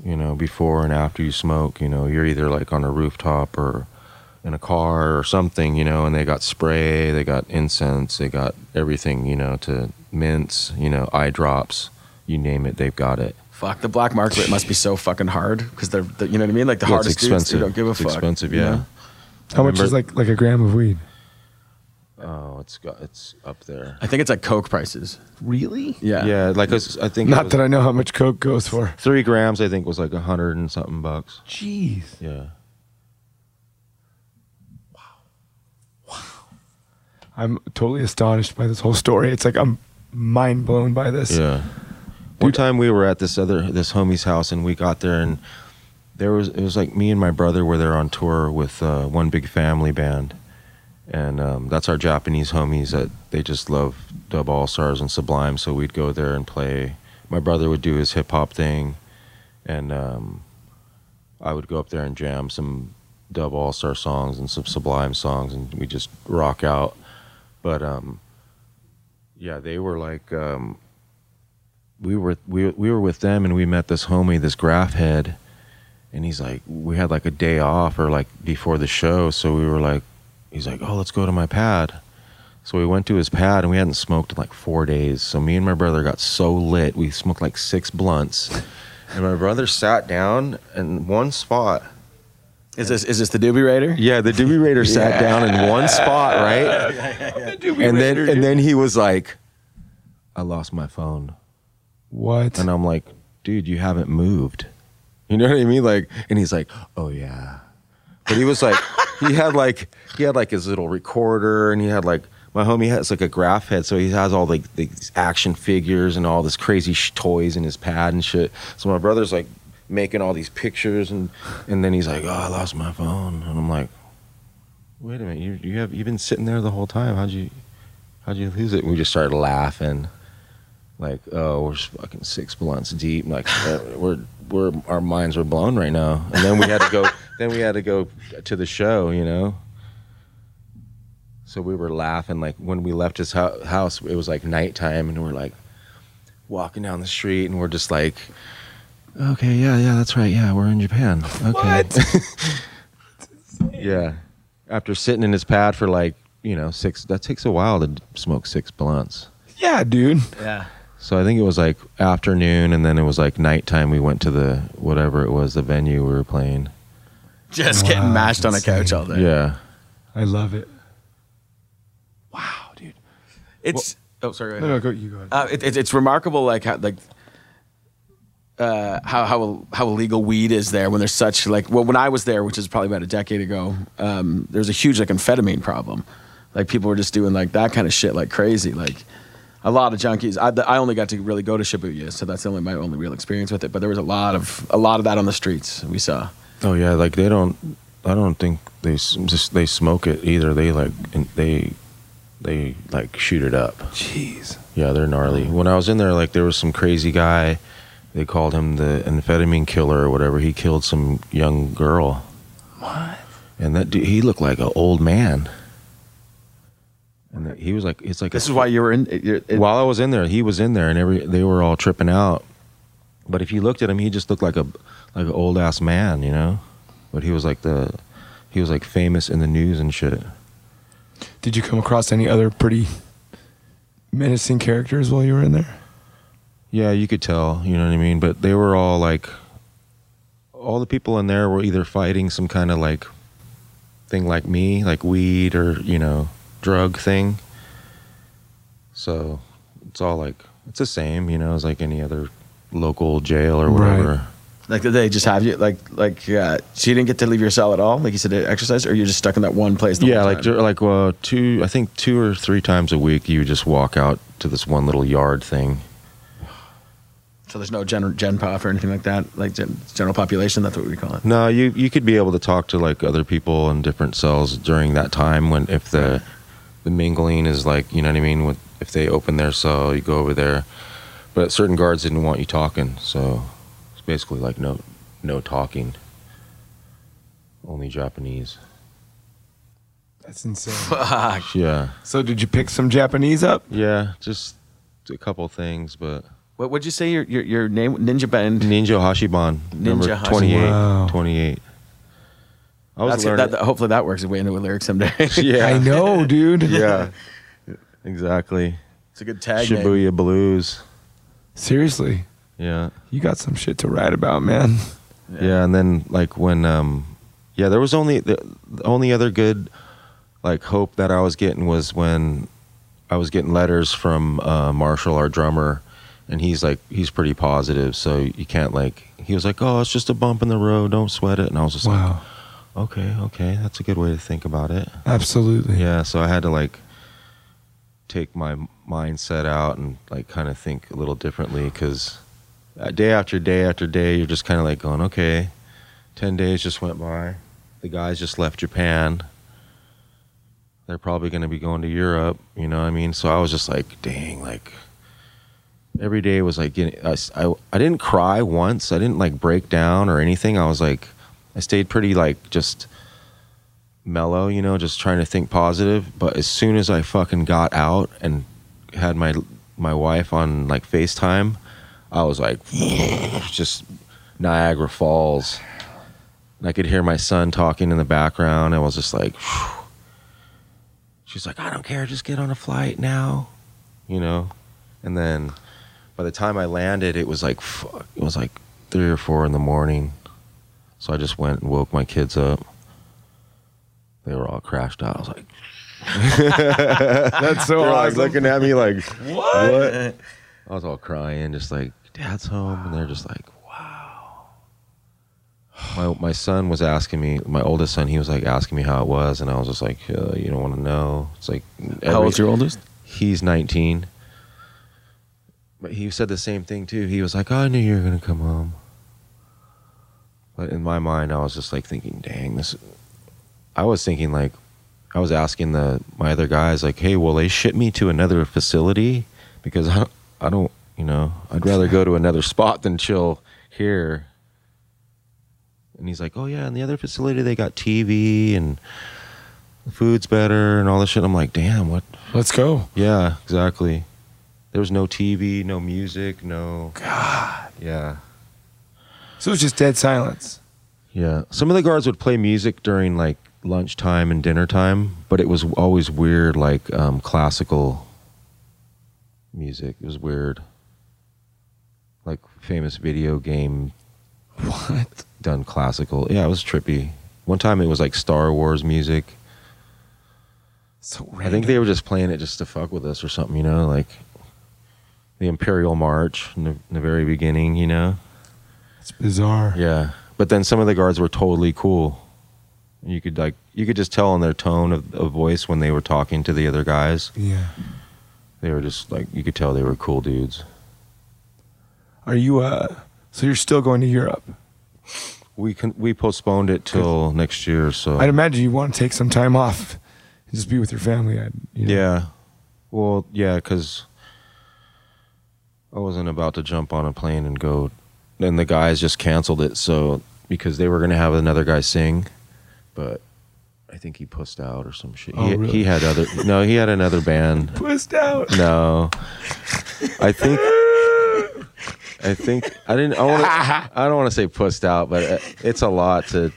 you know, before and after you smoke. You know, you're either like on a rooftop or in a car or something, you know. And they got spray, they got incense, they got everything, you know, to mints, you know, eye drops, you name it, they've got it. fuck the black market must be so fucking hard because they're, the you know what I mean, like the Yeah, it's hardest dudes expensive. don't give a It's fuck. expensive, you yeah. know? How much remember- is like like a gram of weed? Oh, it's got it's up there. I think it's like Coke prices. Really? Yeah. Yeah, like it's- I think Not was- that I know how much coke goes for. three grams. I think was like a hundred and something bucks. Jeez. Yeah. Wow. Wow. I'm totally astonished by this whole story. It's like I'm mind blown by this. Yeah. One time we were at this other this homie's house and we got there and there was it was like me and my brother were there on tour with uh, one big family band, and um, that's our Japanese homies that they just love Dub All Stars and Sublime. So we'd go there and play. My brother would do his hip hop thing, and um, I would go up there and jam some Dub All Star songs and some Sublime songs, and we just rock out. But um, yeah, they were like. Um, we were we we were with them and we met this homie, this graph head, and he's like, we had like a day off or like before the show, so we were like, he's like, oh, let's go to my pad. So we went to his pad and we hadn't smoked in like four days. So me and my brother got so lit, we smoked like six blunts, and my brother sat down in one spot. Is this is this the Doobie Raider? Yeah, the Doobie Raider sat down in one spot, right? *laughs* Yeah, yeah, yeah. and then and then he was like, I lost my phone. What? And I'm like, dude, you haven't moved. You know what I mean? Like, and he's like, oh yeah. But he was like, *laughs* he had like, he had like his little recorder, and he had like, my homie has like a graph head, so he has all like these action figures and all this crazy sh- toys in his pad and shit. So my brother's like making all these pictures, and and then he's like, oh, I lost my phone, and I'm like, wait a minute, you you have you've been sitting there the whole time. How'd you how'd you lose it? And we just started laughing like oh we're fucking six blunts deep like uh, we're we're our minds were blown right now and then we had to go then we had to go to the show you know so we were laughing like when we left his hou- house it was like nighttime and we're like walking down the street and we're just like okay yeah yeah that's right yeah we're in japan okay *laughs* yeah after sitting in his pad for like you know six that takes a while to smoke six blunts yeah, dude. Yeah. so I think it was like afternoon, and then it was like nighttime. We went to the whatever it was, the venue we were playing. Just Wow, getting mashed on a couch all day. Yeah, I love it. Wow, dude. It's oh sorry. Go ahead. No, no, go. You go. ahead. Uh, it, it, it's remarkable, like how like uh, how how how illegal weed is there when there's such like well when I was there, which is probably about a decade ago, um, there was a huge like amphetamine problem. Like people were just doing like that kind of shit like crazy. Like a lot of junkies. I, I only got to really go to Shibuya, so that's only my only real experience with it. But there was a lot of a lot of that on the streets we saw. Oh yeah, like they don't. I don't think they just they smoke it either. They like and they they like shoot it up. Jeez. Yeah, they're gnarly. When I was in there, like there was some crazy guy. They called him the amphetamine killer or whatever. He killed some young girl. What? And that dude, he looked like an old man. And he was like, it's like This a- is why you were in. You're, it, while I was in there, he was in there, and every they were all tripping out. But if you looked at him, he just looked like a like an old ass man, you know. But he was like the he was like famous in the news and shit. Did you come across any other pretty menacing characters while you were in there? Yeah, you could tell, you know what I mean. But they were all like, all the people in there were either fighting some kind of like thing like me, like weed or you know drug thing. So it's all like it's the same, you know, as like any other local jail or Right. whatever. like did they just have you like like uh, so you didn't get to leave your cell at all? Like you said, exercise, or you're just stuck in that one place? The yeah, whole like like uh, two, I think two or three times a week, you just walk out to this one little yard thing. so there's no gen gen pop or anything like that. Like gen, general population. That's what we call it. No, you you could be able to talk to like other people in different cells during that time when if the the mingling is like you know what I mean. With if they open their cell, you go over there. But certain guards didn't want you talking, so it's basically like no no talking. Only Japanese. That's insane. Fuck. Yeah, so did you pick some Japanese up? yeah, just a couple things, but What would you say your your, your name Ninja Band? Ninja Hashiban, number Ninja Hashi- 28. Wow. 28. I was That's learning. that, hopefully that works its way into a lyric someday. *laughs* yeah. I know, dude. *laughs* Yeah. exactly. it's a good tag name. Shibuya Blues. Seriously, Yeah. you got some shit to write about, man. yeah. And then like when um yeah, there was only the, the only other good like hope that I was getting was when I was getting letters from uh Marshall our drummer and he's like he's pretty positive so you can't like he was like oh it's just a bump in the road don't sweat it and I was just like Wow, like okay okay that's a good way to think about it absolutely. Yeah, so I had to like take my mindset out and like kind of think a little differently because uh, day after day after day, you're just kind of like going, okay, 10 days just went by. The guys just left Japan. They're probably going to be going to Europe, you know what I mean? So I was just like, dang, like every day was like getting, I didn't cry once. I didn't like break down or anything. I was like, I stayed pretty like just mellow, you know, just trying to think positive. But as soon as I fucking got out and had my my wife on like FaceTime, I was like, *sniffs* just Niagara Falls. And I could hear my son talking in the background. I was just like, *sniffs* she's like, I don't care, just get on a flight now, you know. And then by the time I landed, it was like, fuck, it was like three or four in the morning. So I just went and woke my kids up. They were all crashed out. I was like, *laughs* *laughs* That's so they're like awesome. looking at me like, what? I was all crying, just like, Dad's home, and they're just like, wow. My my son was asking me, my oldest son, he was like asking me how it was, and I was just like, uh, you don't want to know. It's like, How every- old's your oldest? He's 19. But he said the same thing too. He was like, oh, I knew you were going to come home. But in my mind, I was just like thinking, dang, this. I was thinking like, I was asking the my other guys like, hey, will they ship me to another facility? Because I don't, I don't, you know, I'd rather go to another spot than chill here. And he's like, oh yeah, in the other facility they got TV and the food's better and all this shit. I'm like, damn, what? Let's go. Yeah, exactly. There was no TV, no music, no. God. Yeah. So it was just dead silence. Yeah. Some of the guards would play music during like lunchtime and dinner time, but it was always weird, like um, classical music. It was weird. Like famous video game *laughs* What? done classical. Yeah, it was trippy. One time it was like Star Wars music. So I think they were just playing it just to fuck with us or something, you know, like the Imperial March in the, in the very beginning, you know. It's bizarre. Yeah, but then some of the guards were totally cool. You could like you could just tell in their tone of, of voice when they were talking to the other guys. Yeah. They were just like you could tell they were cool dudes. Are you uh? So you're still going to Europe? We can we postponed it till next year, so I'd imagine you want to take some time off and just be with your family. I'd, you know. yeah. Well, yeah, because I wasn't about to jump on a plane and go. And the guys just canceled it, so because they were gonna have another guy sing, but I think he pussed out or some shit. Oh, he, really? he had other no, he had another band. *laughs* Twist out. No, I think. I think I didn't. I wanna, I don't want to say pussed out, but uh, it's a lot to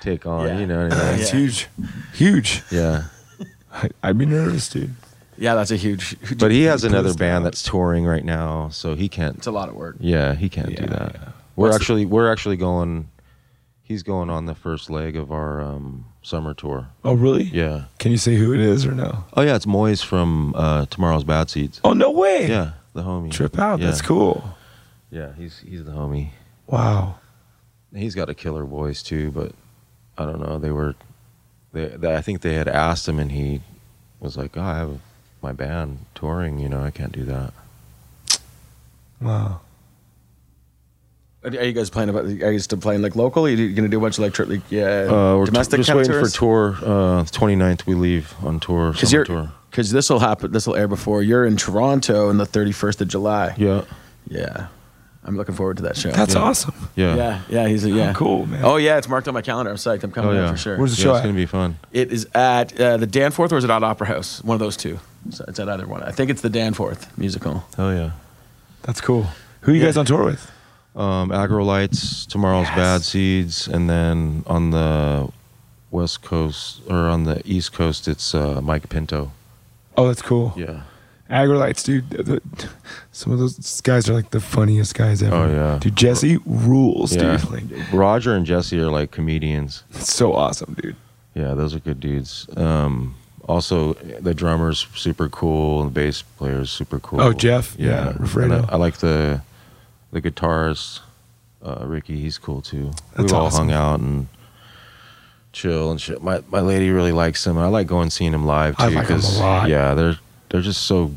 take on. Yeah. You know what I mean? It's huge, huge. Yeah. I, I'd be nervous, dude. Yeah, that's a huge. huge But he has another band out. that's touring right now, so he can't. It's a lot of work. Yeah, he can't do that. yeah. We're What's the- actually we're actually going. He's going on the first leg of our um, summer tour. Oh, really? Yeah. Can you say who it is or no? Oh yeah, it's Moises from uh, Tomorrow's Bad Seeds. Oh, no way. Yeah, the homie. Trip out. Yeah. That's cool. Yeah, he's he's the homie. Wow. He's got a killer voice too, but I don't know. They were, they, they I think they had asked him, and he was like, "Oh, I have my band touring. You know, I can't do that." Wow. Are you guys playing about? Are you still playing like local? Are you gonna do a bunch of like, tri- like yeah, Uh, we're t- domestic just waiting tours? for tour. Uh, 29th we leave on tour. Because Summer you're tour. because this will happen. This will air before you're in Toronto on the 31st of July. Yeah, Yeah, I'm looking forward to that show. That's Yeah. awesome. yeah, yeah, yeah. He's a, yeah, cool, man. Oh yeah, it's marked on my calendar. I'm psyched. I'm coming Oh out yeah, for sure. Where's the yeah, show It's at? gonna be fun. It is at uh, the Danforth or is it at Opera House? One of those two. So it's at either one. I think it's the Danforth musical. Oh yeah. That's cool. Who are you Yeah. guys on tour with? Um, Aggrolites, Tomorrow's Yes. Bad Seeds, and then on the west coast or on the east coast, it's uh, Mike Pinto. Oh, that's cool. Yeah. Aggrolites, dude. The- the- some of those guys are like the funniest guys ever. Oh, yeah. Dude, Jesse rules, Yeah. dude. Like, Roger and Jesse are like comedians. it's so awesome, dude. Yeah, those are good dudes. Um, also, the drummer's super cool, and the bass player's super cool. Oh, Jeff? Yeah, And Refredo. I, I like the the guitarist, uh, Ricky. He's cool too. That's We've all awesome. hung out and chill and shit. My my lady really likes him. and I like going seeing him live too. I like 'em a lot. Yeah, they're they're just so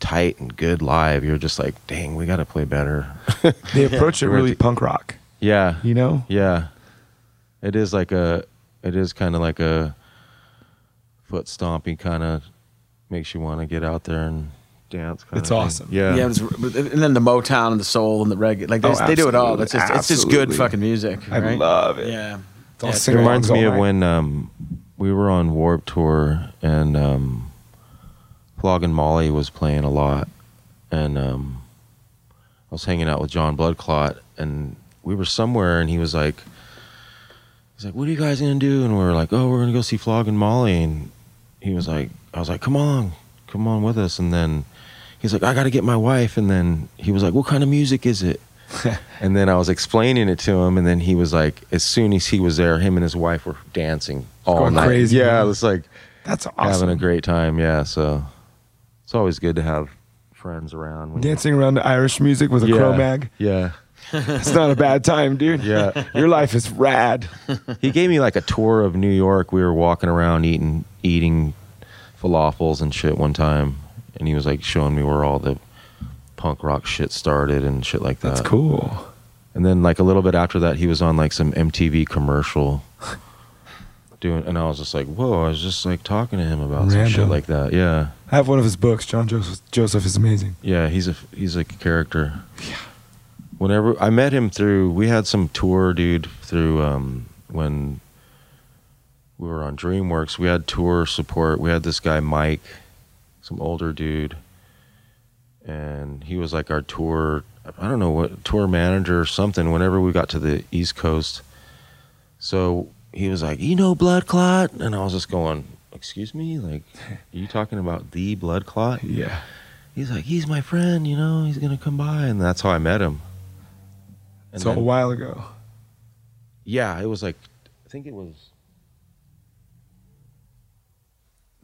tight and good live. You're just like, dang, we got to play better. *laughs* They *laughs* approach it really punk rock, yeah, you know? yeah, it is like a, it is kind of like a foot stomping kind of makes you want to get out there and dance. Kinda It's thing. awesome. Yeah, Yeah, it's, and then the Motown and the soul and the reggae. Like they, Oh, they do it all. It's just it's just good fucking music. I love it. Yeah. It's all Yeah, It reminds me of night. when um, we were on Warp Tour and um, Flogging Molly was playing a lot, and um, I was hanging out with John Bloodclot, and we were somewhere, and he was like, he's like, "What are you guys gonna do?" And we were like, "Oh, we're gonna go see Flogging Molly," and he was like, "I was like, come on, come on with us," and then he's like, "I got to get my wife," and then he was like, "What kind of music is it?" *laughs* And then I was explaining it to him, and then he was like, as soon as he was there, him and his wife were dancing all going night. crazy, Yeah, huh? it was like That's awesome. having a great time. Yeah, so it's always good to have friends around. Dancing around to Irish music with a yeah, Cro-Mag. Yeah, *laughs* It's not a bad time, dude. Yeah. *laughs* Your life is rad. he gave me like a tour of New York. We were walking around eating eating falafels and shit one time, and he was like showing me where all the punk rock shit started and shit like that. That's cool. And then like a little bit after that, he was on like some MTV commercial *laughs* doing, and I was just like, whoa! I was just like talking to him about some shit like that. Yeah, I have one of his books. John Joseph, Joseph is amazing. yeah. He's a he's like a character. Yeah. Whenever I met him through, we had some tour, dude, through um, when we were on DreamWorks. We had tour support. We had this guy Mike, some older dude, and he was like our tour. I don't know what tour manager or something. Whenever we got to the East Coast, so he was like, "You know, blood clot," and I was just going, "Excuse me, like, are you talking about the blood clot?" *laughs* Yeah. He's like, "He's my friend, you know. He's gonna come by," and that's how I met him. And So a while ago. yeah, it was like I think it was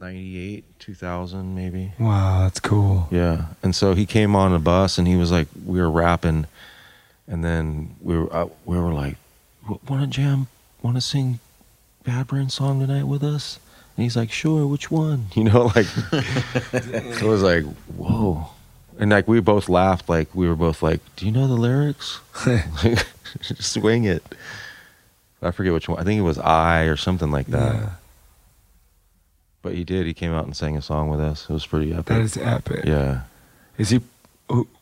98, 2000 maybe. Wow, that's cool. Yeah. And so he came on a bus and he was like we were rapping and then we were uh, we were like want to jam, want to sing Bad Brain song tonight with us? And he's like, "Sure, which one?" *laughs* You know, like *laughs* it was like, "Whoa." And like we both laughed like we were both like, "Do you know the lyrics?" *laughs* Swing it. I forget which one. I think it was I or something like that. Yeah. But he did. He came out and sang a song with us. It was pretty epic. That is epic. yeah. Is he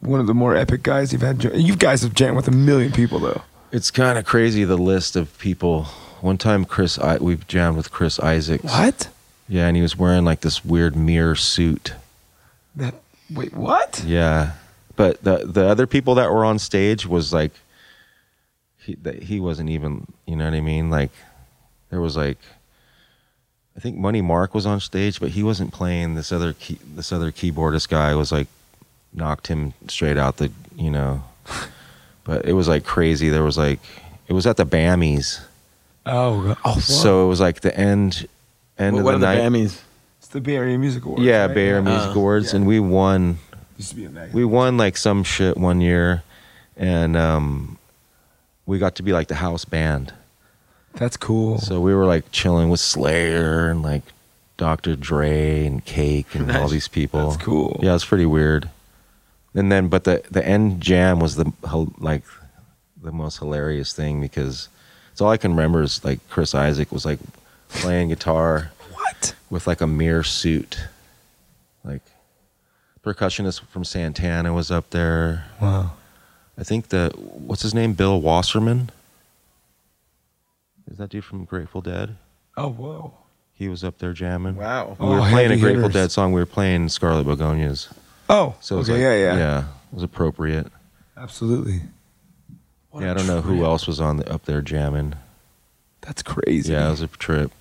one of the more epic guys you've had? You guys have jammed with a million people, though. It's kind of crazy the list of people one time Chris I, we jammed with Chris Isaacs. What? Yeah, and he was wearing like this weird mirror suit. That wait, what? Yeah, but the the other people that were on stage was like he he wasn't even you know what I mean like there was like I think Money Mark was on stage, but he wasn't playing. This other key, this other keyboardist guy was like knocked him straight out the you know. *laughs* But it was like crazy. There was like it was at the Bammies, Oh, oh, so it was like the end end What, of what the are the night. Bammies? it's the Bay Area Music Awards. yeah, right? Bay Area Yeah. Music Awards, and we won. Used to be a. We won like some shit one year, and um, we got to be like the house band. That's cool. So we were like chilling with Slayer and like Dr. Dre and Cake and all these people. That's cool. Yeah, it's pretty weird. And then, but the the end jam was the like the most hilarious thing because it's all I can remember is like Chris Isaak was like playing guitar what? with like a mirror suit, like percussionist from Santana was up there. Wow. I think the what's his name, Bill Wasserman. Is that dude from Grateful Dead? Oh, whoa. He was up there jamming. Wow. We oh, were Oh, playing a Grateful hitters. Dead song. We were playing Scarlet Begonias. Oh, So okay, like, yeah, yeah, yeah, it was appropriate. absolutely. What yeah, I don't know who else was on the, up there jamming. That's crazy. Yeah, it was a trip.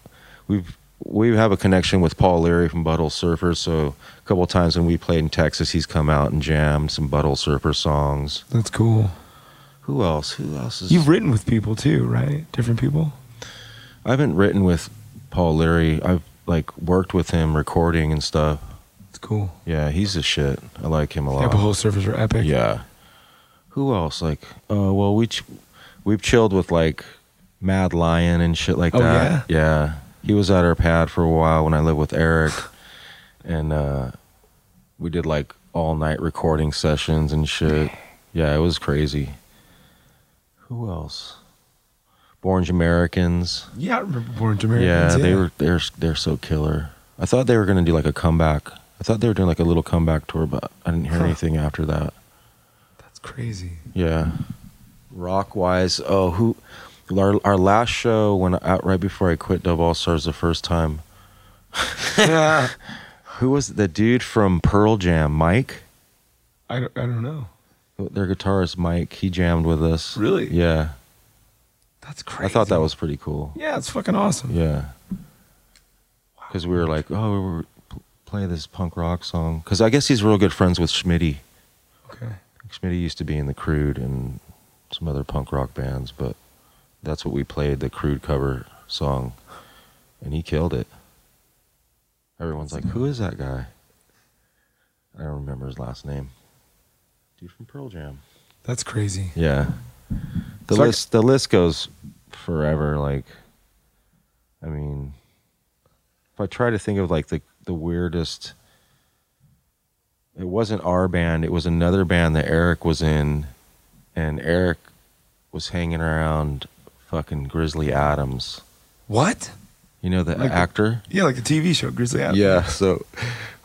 We've we have a connection with Paul Leary from Butthole Surfers. So a couple of times when we played in Texas, he's come out and jammed some Butthole Surfer songs. That's cool. Who else? Who else is? You've written with people too, right? Different people. I haven't written with Paul Leary. I've like worked with him recording and stuff. It's cool. Yeah, he's a shit. I like him a Yeah, lot. but whole servers are epic. Yeah. Who else? Like, uh, well, we ch- we've chilled with like Mad Lion and shit like Oh, that. Yeah. He was at our pad for a while when I lived with Eric, *sighs* and uh, we did like all night recording sessions and shit. Yeah, it was crazy. Who else? Orange Americans. Yeah, I remember Born to Americans. Yeah, they were they're they're so killer. I thought they were gonna do like a comeback. I thought they were doing like a little comeback tour, but I didn't hear Huh. anything after that. That's crazy. Yeah. Rock wise, oh who our, our last show when out right before I quit Dub All Stars the first time. yeah. *laughs* *laughs* Who was the dude from Pearl Jam? Mike? I don't, I don't know. Their guitarist Mike, he jammed with us. Really? Yeah. That's crazy. I thought that was pretty cool. Yeah, it's fucking awesome. Yeah. Because we were like, oh, we were pl- play this punk rock song. Because I guess he's real good friends with Schmitty. Okay. Schmitty used to be in the Crude and some other punk rock bands, but that's what we played the Crude cover song, and he killed it. Everyone's like, "Who is that guy?" I don't remember his last name. Dude from Pearl Jam. That's crazy. Yeah. The So list the list goes forever. Like, I mean, if I try to think of like the the weirdest, it wasn't our band. It was another band that Eric was in, and Eric was hanging around fucking Grizzly Adams. What? You know the Like the- actor. Yeah, like the TV show Grizzly Adams. Yeah, so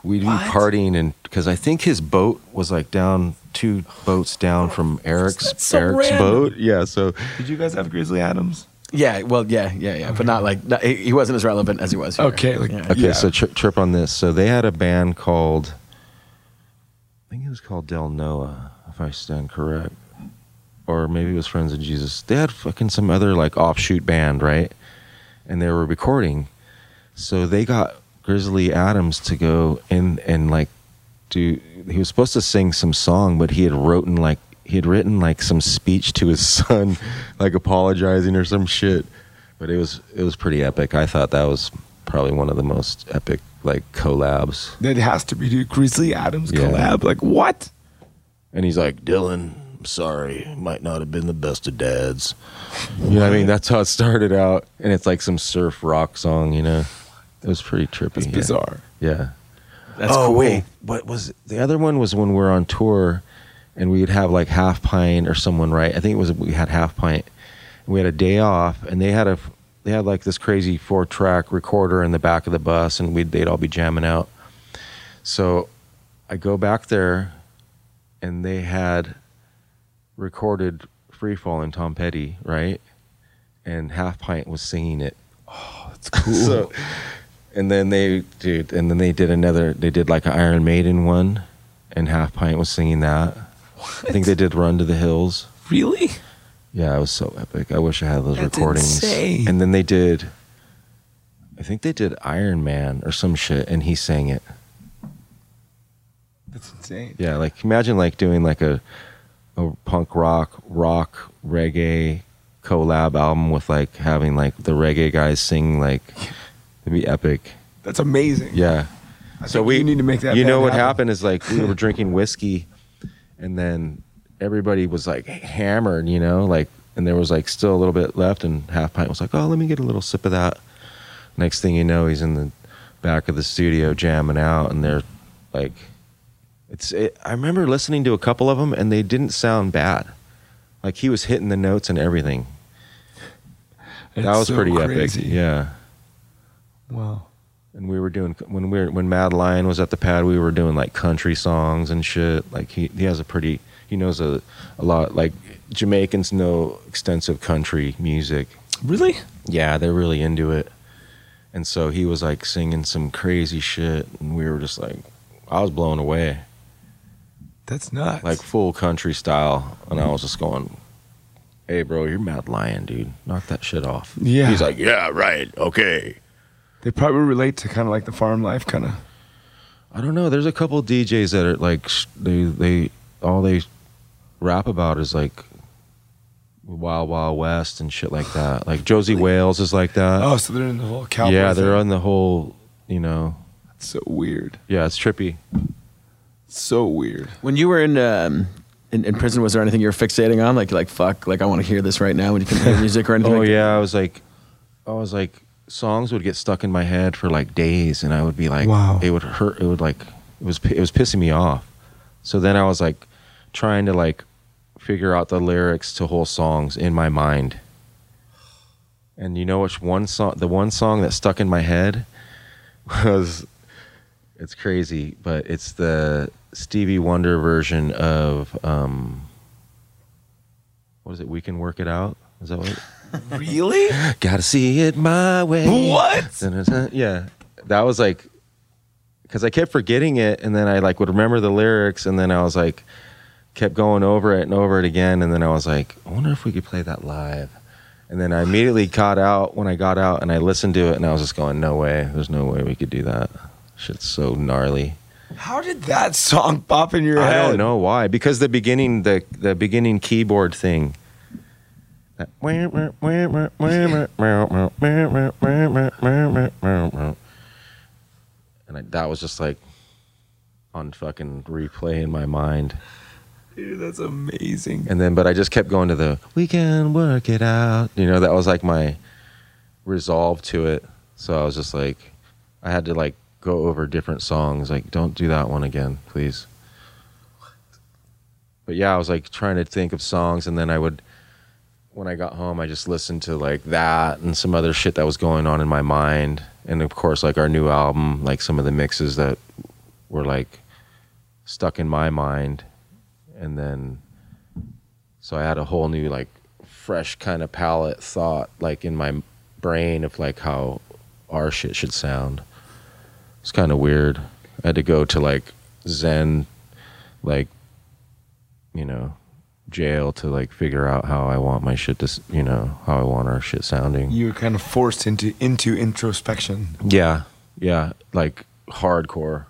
we'd be What? partying, and because I think his boat was like down two boats down from Eric's so Eric's random. boat. Yeah, so Did you guys have Grizzly Adams? Yeah, well, yeah, yeah, yeah, but not like not, he he wasn't as relevant as he was. Here. Okay, like- yeah. Okay, Yeah. so tri- trip on this. So they had a band called, I think it was called Del Noah, if I stand correct, or maybe it was Friends of Jesus. They had fucking some other like offshoot band, right? And they were recording, so they got Grizzly Adams to go in and like do. He was supposed to sing some song, but he had written like he had written like some speech to his *laughs* son, like apologizing or some shit. But it was it was pretty epic. I thought that was probably one of the most epic like collabs. That has to be dude. Grizzly Adams Yeah. collab. Like what? And he's like, Dylan, I'm sorry, might not have been the best of dads. You know what I mean? That's how it started out. And it's like some surf rock song, you know? It was pretty trippy. It's yeah. bizarre. Yeah. That's oh, cool. wait. What was the other one? Was when we were on tour and we'd have like Half Pint or someone, right? I think it was we had Half Pint. And we had a day off and they had a they had like this crazy four track recorder in the back of the bus and we'd they'd all be jamming out. So I go back there and they had recorded Free Fall and Tom Petty, right? and Half Pint was singing it. Oh, it's cool. *laughs* So, and then they, dude, and then they did another. They did like an Iron Maiden one, and Half Pint was singing that. I think they did Run to the Hills. really? Yeah, it was so epic. I wish I had those That's recordings. insane. And then they did, I think they did Iron Man or some shit, and he sang it. That's insane. Yeah, like imagine like doing like a a punk rock, rock, reggae collab album with like having like the reggae guys sing like *laughs* it'd be epic. That's amazing. Yeah. I so we need to make that You know what happen. happened is like we were *laughs* drinking whiskey, and then everybody was like hammered, you know, like, and there was like still a little bit left, and half pint was like, oh, let me get a little sip of that. Next thing you know, he's in the back of the studio jamming out, and they're like, it's. It, I remember listening to a couple of them, and they didn't sound bad. Like he was hitting the notes and everything. that was so pretty crazy. epic. Yeah. Wow. And we were doing when we were, when Mad Lion was at the pad, we were doing like country songs and shit. Like he, he has a pretty he knows a, a lot. Like Jamaicans know extensive country music. Really? Yeah, they're really into it. And so he was like singing some crazy shit, and we were just like, I was blown away, That's nuts. like full country style. And I was just going, "Hey, bro, you're Mad Lion, dude. Knock that shit off." Yeah. He's like, "Yeah, right. Okay." They probably relate to kind of like the farm life, kind of. I don't know. There's a couple DJs that are like they they all they rap about is like Wild Wild West and shit like that. Like Josey Wales is like that. Oh, so they're in the whole cowboy. yeah, they're thing. on the whole. You know, That's so weird. yeah, it's trippy. So weird. When you were in, um, in in prison, was there anything you were fixating on? Like like fuck, like I want to hear this right now. When you couldn't hear music or anything. Oh like that? yeah, I was like, I was like, songs would get stuck in my head for like days, and I would be like, Wow. it would hurt. It would like, it was it was pissing me off. So then I was like, trying to like figure out the lyrics to whole songs in my mind. And you know which one song? The one song that stuck in my head *laughs* was, it's crazy, but it's the Stevie Wonder version of, um, what is it? We can work it out. Is that what? Really? *laughs* Gotta see it my way. What? Yeah, that was like, because I kept forgetting it, and then I like would remember the lyrics, and then I was like, kept going over it and over it again, and then I was like, I wonder if we could play that live. And then I immediately got out when I got out, and I listened to it, and I was just going, no way, there's no way we could do that. Shit's so gnarly. How did that song pop in your I head? I don't know why. Because the beginning, the the beginning keyboard thing. That and I, that was just like on fucking replay in my mind. Dude, that's amazing. And then, but I just kept going to the "We can work it out." You know, that was like my resolve to it. So I was just like, I had to like go over different songs. Like, don't do that one again, please. But yeah, I was like trying to think of songs, and then I would, when I got home, I just listened to like that and some other shit that was going on in my mind, and of course, like our new album, like some of the mixes that were like stuck in my mind, and then so I had a whole new like fresh kind of palette thought like in my brain of like how our shit should sound. It's kind of weird. I had to go to like Zen, like you know, jail to like figure out how I want my shit to, s- you know, how I want our shit sounding. You were kind of forced into into introspection. Yeah, yeah, like hardcore.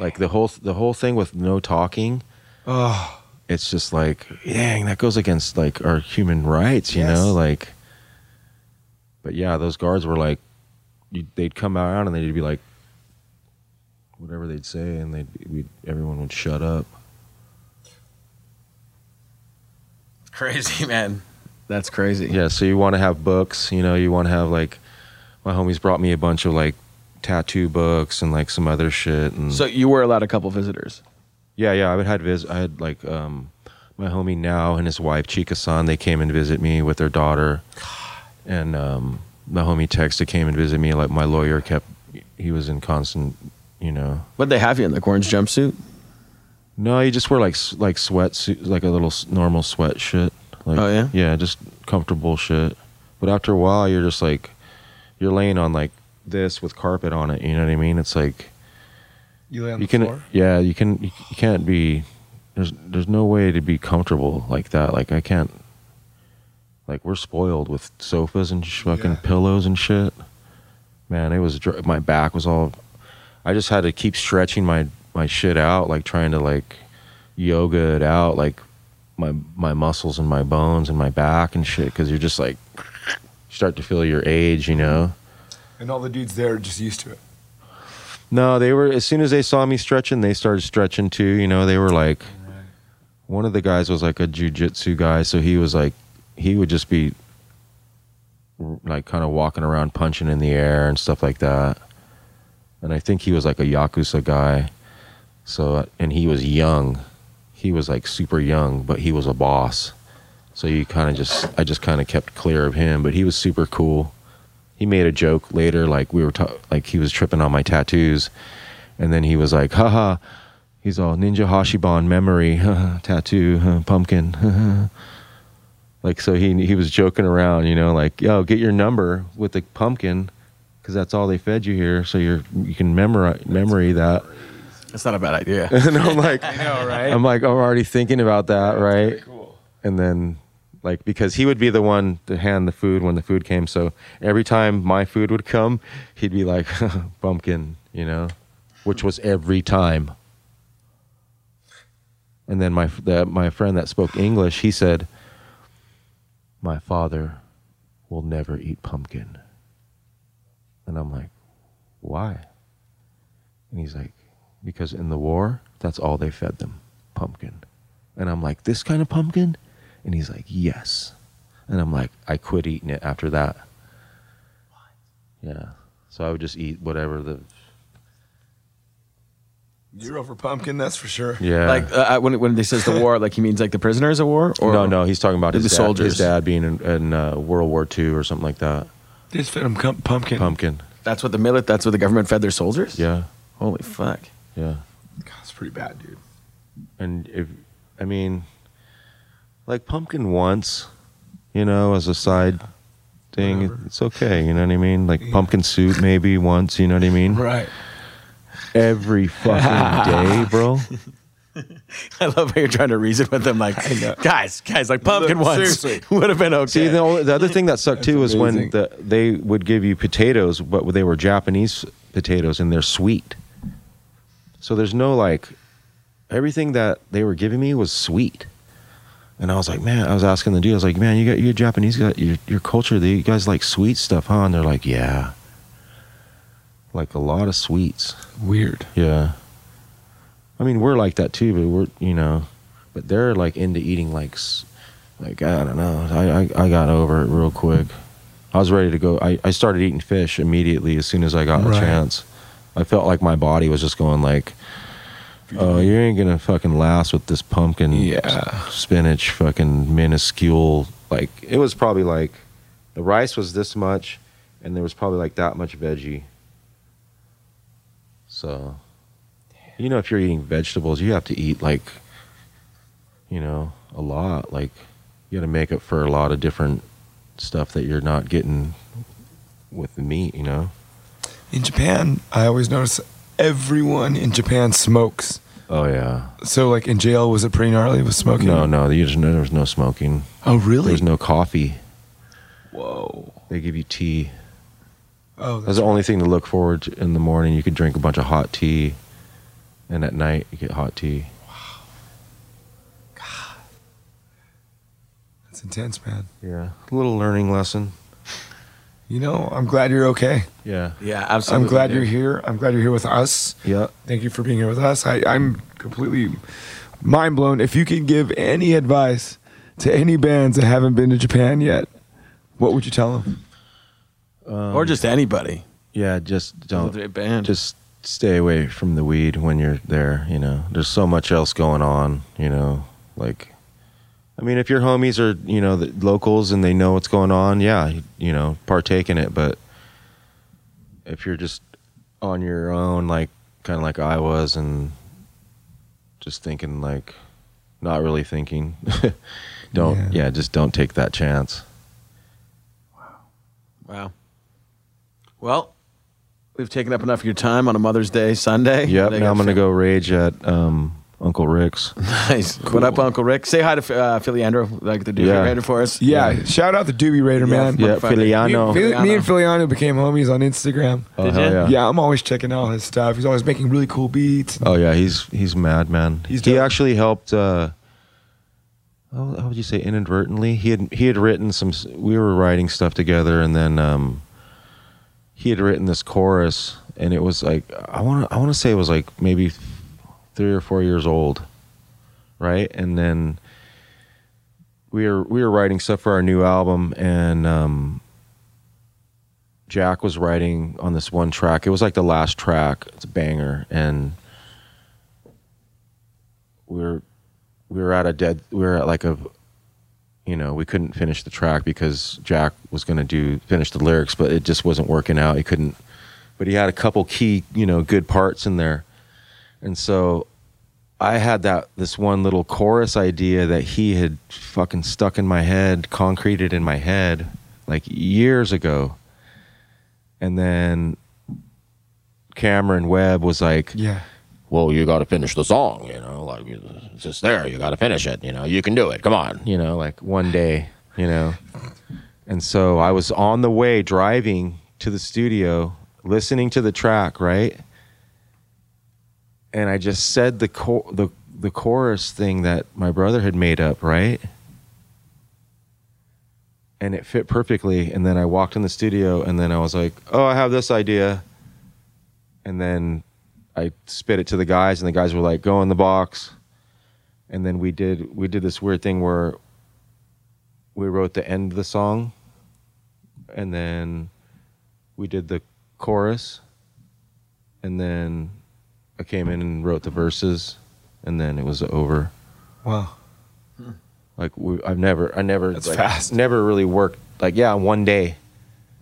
Like the whole the whole thing with no talking. Oh, it's just like, dang, that goes against like our human rights, you Yes. know, like. But yeah, those guards were like, they'd come out and they'd be like, whatever they'd say, and they'd we everyone would shut up. Crazy *laughs* man. That's crazy. Yeah, so you want to have books, you know, you want to have like, my homies brought me a bunch of like tattoo books and like some other shit, and So you were allowed a couple visitors. Yeah, yeah. I would had vis- I had like um, my homie now and his wife Chika San. They came and visit me with their daughter, God. and um, my homie Texta came and visit me. Like my lawyer kept, he was in constant, you know. What'd they have you in the orange jumpsuit? No, you just wear like s- like sweatsuit, like a little normal sweat shit. Like, Oh, yeah? yeah, just comfortable shit. But after a while, you're just like, you're laying on like this with carpet on it. You know what I mean? It's like You lay on you the can, floor. yeah, you can. You, you can't be. There's there's no way to be comfortable like that. Like I can't. Like we're spoiled with sofas and sh- fucking Yeah. pillows and shit. Man, it was dr- my back was all. I just had to keep stretching my my shit out, like trying to like yoga it out, like my my muscles and my bones and my back and shit. Because you're just like start to feel your age, you know. And all the dudes there are just used to it. No, they were as soon as they saw me stretching, they started stretching too. You know, they were like, one of the guys was like a jujitsu guy, so he was like, he would just be like kind of walking around punching in the air and stuff like that. And I think he was like a yakuza guy. So and he was young. He was like super young, but he was a boss. So you kind of just I just kind of kept clear of him, but he was super cool he made a joke later like we were ta- like he was tripping on my tattoos and then he was like haha he's all ninja hashiban memory *laughs* tattoo *laughs* pumpkin *laughs* like so he he was joking around you know like yo get your number with the pumpkin because that's all they fed you here so you're you can memorize memory that That's not a bad idea. *laughs* and i'm like *laughs* I know, right? i'm like i'm already thinking about that right cool. and then like because he would be the one to hand the food when the food came so every time my food would come he'd be like *laughs* pumpkin you know which was every time and then my the, my friend that spoke english he said my father will never eat pumpkin and i'm like why and he's like because in the war that's all they fed them pumpkin and i'm like this kind of pumpkin and he's like, yes. And I'm like, I quit eating it after that. What? Yeah. So I would just eat whatever the. You're over pumpkin, that's for sure. Yeah. Like uh, when when he says the war, like he means like the prisoners of war, or no, no, he's talking about the his dad, soldiers. His dad being in, in uh, World War II or something like that. They just fed him pumpkin. Pumpkin. That's what the millet. That's what the government fed their soldiers. Yeah. Holy fuck. Yeah. God, it's pretty bad, dude. And if, I mean, like pumpkin once, you know, as a side thing, Whatever. it's okay. You know what I mean? Like pumpkin soup maybe once, you know what I mean? Right. Every fucking day, *laughs* bro. *laughs* I love how you're trying to reason with them. Like, guys, guys, like pumpkin Look, once seriously. *laughs* would have been okay. See, the, only, the other thing that sucked too was when the, they would give you potatoes, but they were Japanese potatoes and they're sweet. So there's no like, everything that they were giving me was sweet. And I was like, man, I was asking the dude, I was like, man, you got you Japanese, got your, your culture, the you guys like sweet stuff, huh? And they're like, yeah. Like a lot of sweets. Weird. Yeah. I mean, we're like that too, but we're, you know, but they're like into eating like, s- like, I don't know. I, I, I got over it real quick. I was ready to go. I, I started eating fish immediately as soon as I got Right. a chance. I felt like my body was just going like, oh, you ain't gonna fucking last with this pumpkin, Yeah. spinach, fucking minuscule. Like it was probably like, the rice was this much, and there was probably like that much veggie. So, you know, if you're eating vegetables, you have to eat like, you know, a lot. Like, you got to make up for a lot of different stuff that you're not getting with the meat. You know. In Japan, I always notice everyone in Japan smokes. Oh yeah. So, like in jail, was it pretty gnarly with smoking? No, no. There was no smoking. Oh, really? There's no coffee. Whoa. They give you tea. Oh, That's that's the only thing to look forward to in the morning. You could drink a bunch of hot tea, and at night you get hot tea. Wow. God. That's intense, man. Yeah, a little learning lesson. You know, I'm glad you're okay. Yeah. yeah, absolutely. I'm glad dude. you're here. I'm glad you're here with us. Yeah. Thank you for being here with us. I, I'm completely mind blown. If you could give any advice to any bands that haven't been to Japan yet, what would you tell them? or just anybody. Yeah, just don't Great band. just stay away from the weed when you're there, you know. There's so much else going on, you know. Like I mean, if your homies are, you know, the locals and they know what's going on, yeah, you, you know, partake in it, but if you're just on your own like kind of like I was and just thinking like not really thinking *laughs* don't Yeah. yeah, just don't take that chance. Wow. Wow. Well, we've taken up enough of your time on a Mother's Day Sunday. Yep. Now I'm gonna go rage at um, Uncle Rick's. *laughs* Nice. What up, Uncle Rick? Say hi to uh, Philly Andrew, like the dude Yeah. Raider for us. Yeah, shout out to Doobie Raider, man. Yeah, Motherfucker. Me, Filiano. me- me and Filiano became homies on Instagram. Oh, Did hell ya? yeah. Yeah, I'm always checking out his stuff. He's always making really cool beats. Oh yeah, he's he's mad, man. He's he dope. actually helped. Uh, how, how would you say inadvertently? He had he had written some. We were writing stuff together, and then um, he had written this chorus, and it was like I want to I want to say it was like maybe three or four years old, right? And then we were we were writing stuff for our new album, and um, Jack was writing on this one track. It was like the last track. It's a banger, and we were we were at a dead. We were at like a, you know, we couldn't finish the track because Jack was going to do finish the lyrics, but it just wasn't working out. He couldn't. But he had a couple key, you know, good parts in there, and so I had that this one little chorus idea that he had fucking stuck in my head, concreted in my head like years ago. And then Cameron Webb was like, Yeah. "Well, you got to finish the song, you know, like it's just there, you got to finish it, you know, you can do it. Come on." You know, like one day, you know. And so I was on the way driving to the studio, listening to the track, right? And I just said the cho- the the chorus thing that my brother had made up, right? And it fit perfectly. And then I walked in the studio, and then I was like, "Oh, I have this idea." And then I spit it to the guys, and the guys were like, "Go in the box." And then we did we did this weird thing where we wrote the end of the song, and then we did the chorus, and then I came in and wrote the verses, and then it was over. Wow. Like we, I've never, I never, That's like, fast. never really worked. Like yeah, one day,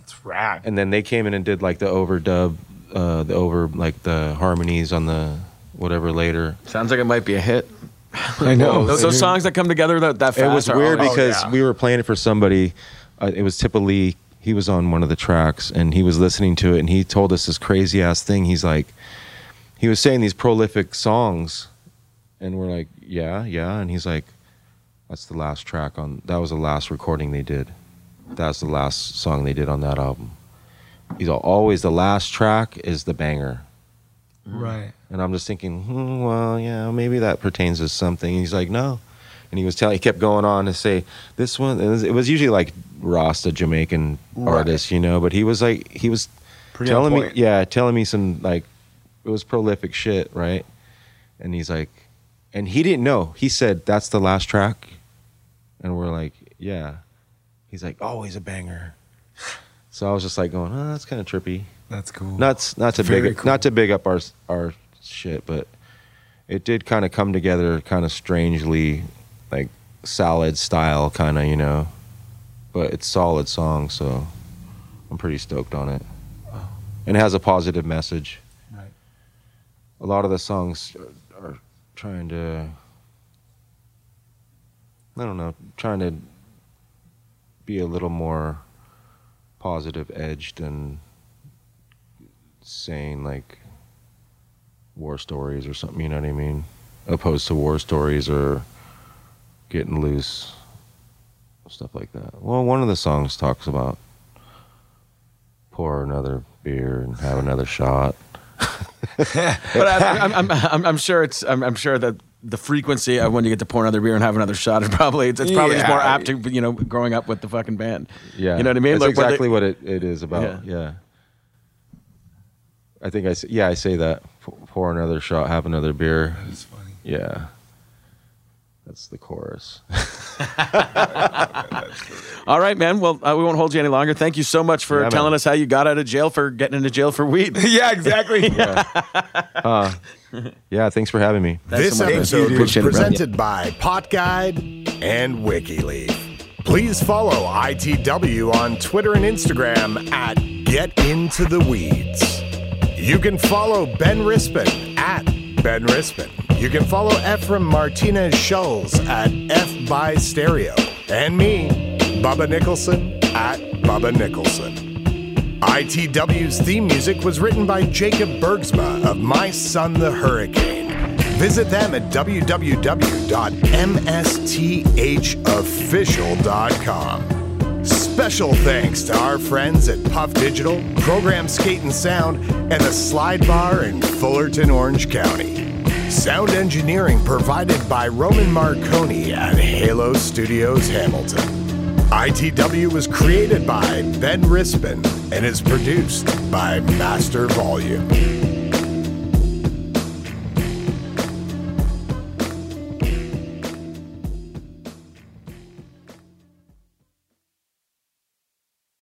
It's rad. and then they came in and did like the overdub, uh, the over like the harmonies on the whatever later. Sounds like it might be a hit. *laughs* I know. Those, those songs that come together that, that fast. it was weird always- because yeah. we were playing it for somebody. Uh, it was Tipoli. He was on one of the tracks and he was listening to it and he told us this crazy ass thing. He's like, he was saying these prolific songs, and we're like, yeah, yeah. And he's like, that's the last track on. That was the last recording they did. That's the last song they did on that album. He's always the last track is the banger. Right. And I'm just thinking, hmm, well, yeah, maybe that pertains to something. He's like, no. And he was telling, he kept going on to say, this one, it was, it was usually like Rasta Jamaican artist, you know, but he was like, he was Pretty telling me, yeah, telling me some like, it was prolific shit, right? And he's like, and he didn't know. He said, that's the last track. And we're like, yeah. He's like, oh, he's a banger. So I was just like going, oh, that's kind of trippy That's cool. not not to Very big cool. not to big up our our shit, but it did kind of come together kind of strangely, like salad style, kind of you know. But it's solid song, so I'm pretty stoked on it, and it has a positive message. A lot of the songs are, trying to, I don't know, trying to be a little more positive edged and saying like war stories or something, you know what I mean? Opposed to war stories or getting loose, stuff like that. Well, one of the songs talks about pour another beer and have another shot. *laughs* *laughs* but I, I'm, I'm, I'm, I'm sure it's. I'm, I'm sure that the frequency of when you get to pour another beer and have another shot is probably it's, it's probably just more apt to you know growing up with the fucking band. Yeah, you know what I mean. That's Like, where they- exactly what it, it is about. Yeah. Yeah. I think I say, yeah I say that P- pour another shot, have another beer. That's funny. Yeah, that's the chorus. *laughs* *laughs* All right, man. Well, uh, we won't hold you any longer. Thank you so much for Yeah, man. telling us how you got out of jail for getting into jail for weed. *laughs* yeah, exactly. Yeah, thanks for having me. This so episode was dude. presented by Pot Guide and WikiLeaf. Please follow ITW on Twitter and Instagram at Get Into the Weeds. You can follow Ben Rispin at Ben Rispin. You can follow Efrem Martinez Schulz at F by Stereo. And me, Bubba Nicholson at Bubba Nicholson. ITW's theme music was written by Jacob Bergsma of My Son the Hurricane. Visit them at www.msthofficial.com. Special thanks to our friends at Puff Digital, Program Skate and Sound, and the Slide Bar in Fullerton, Orange County. Sound engineering provided by Roman Marconi at Halo Studios Hamilton. ITW was created by Ben Rispin and is produced by Master Volume.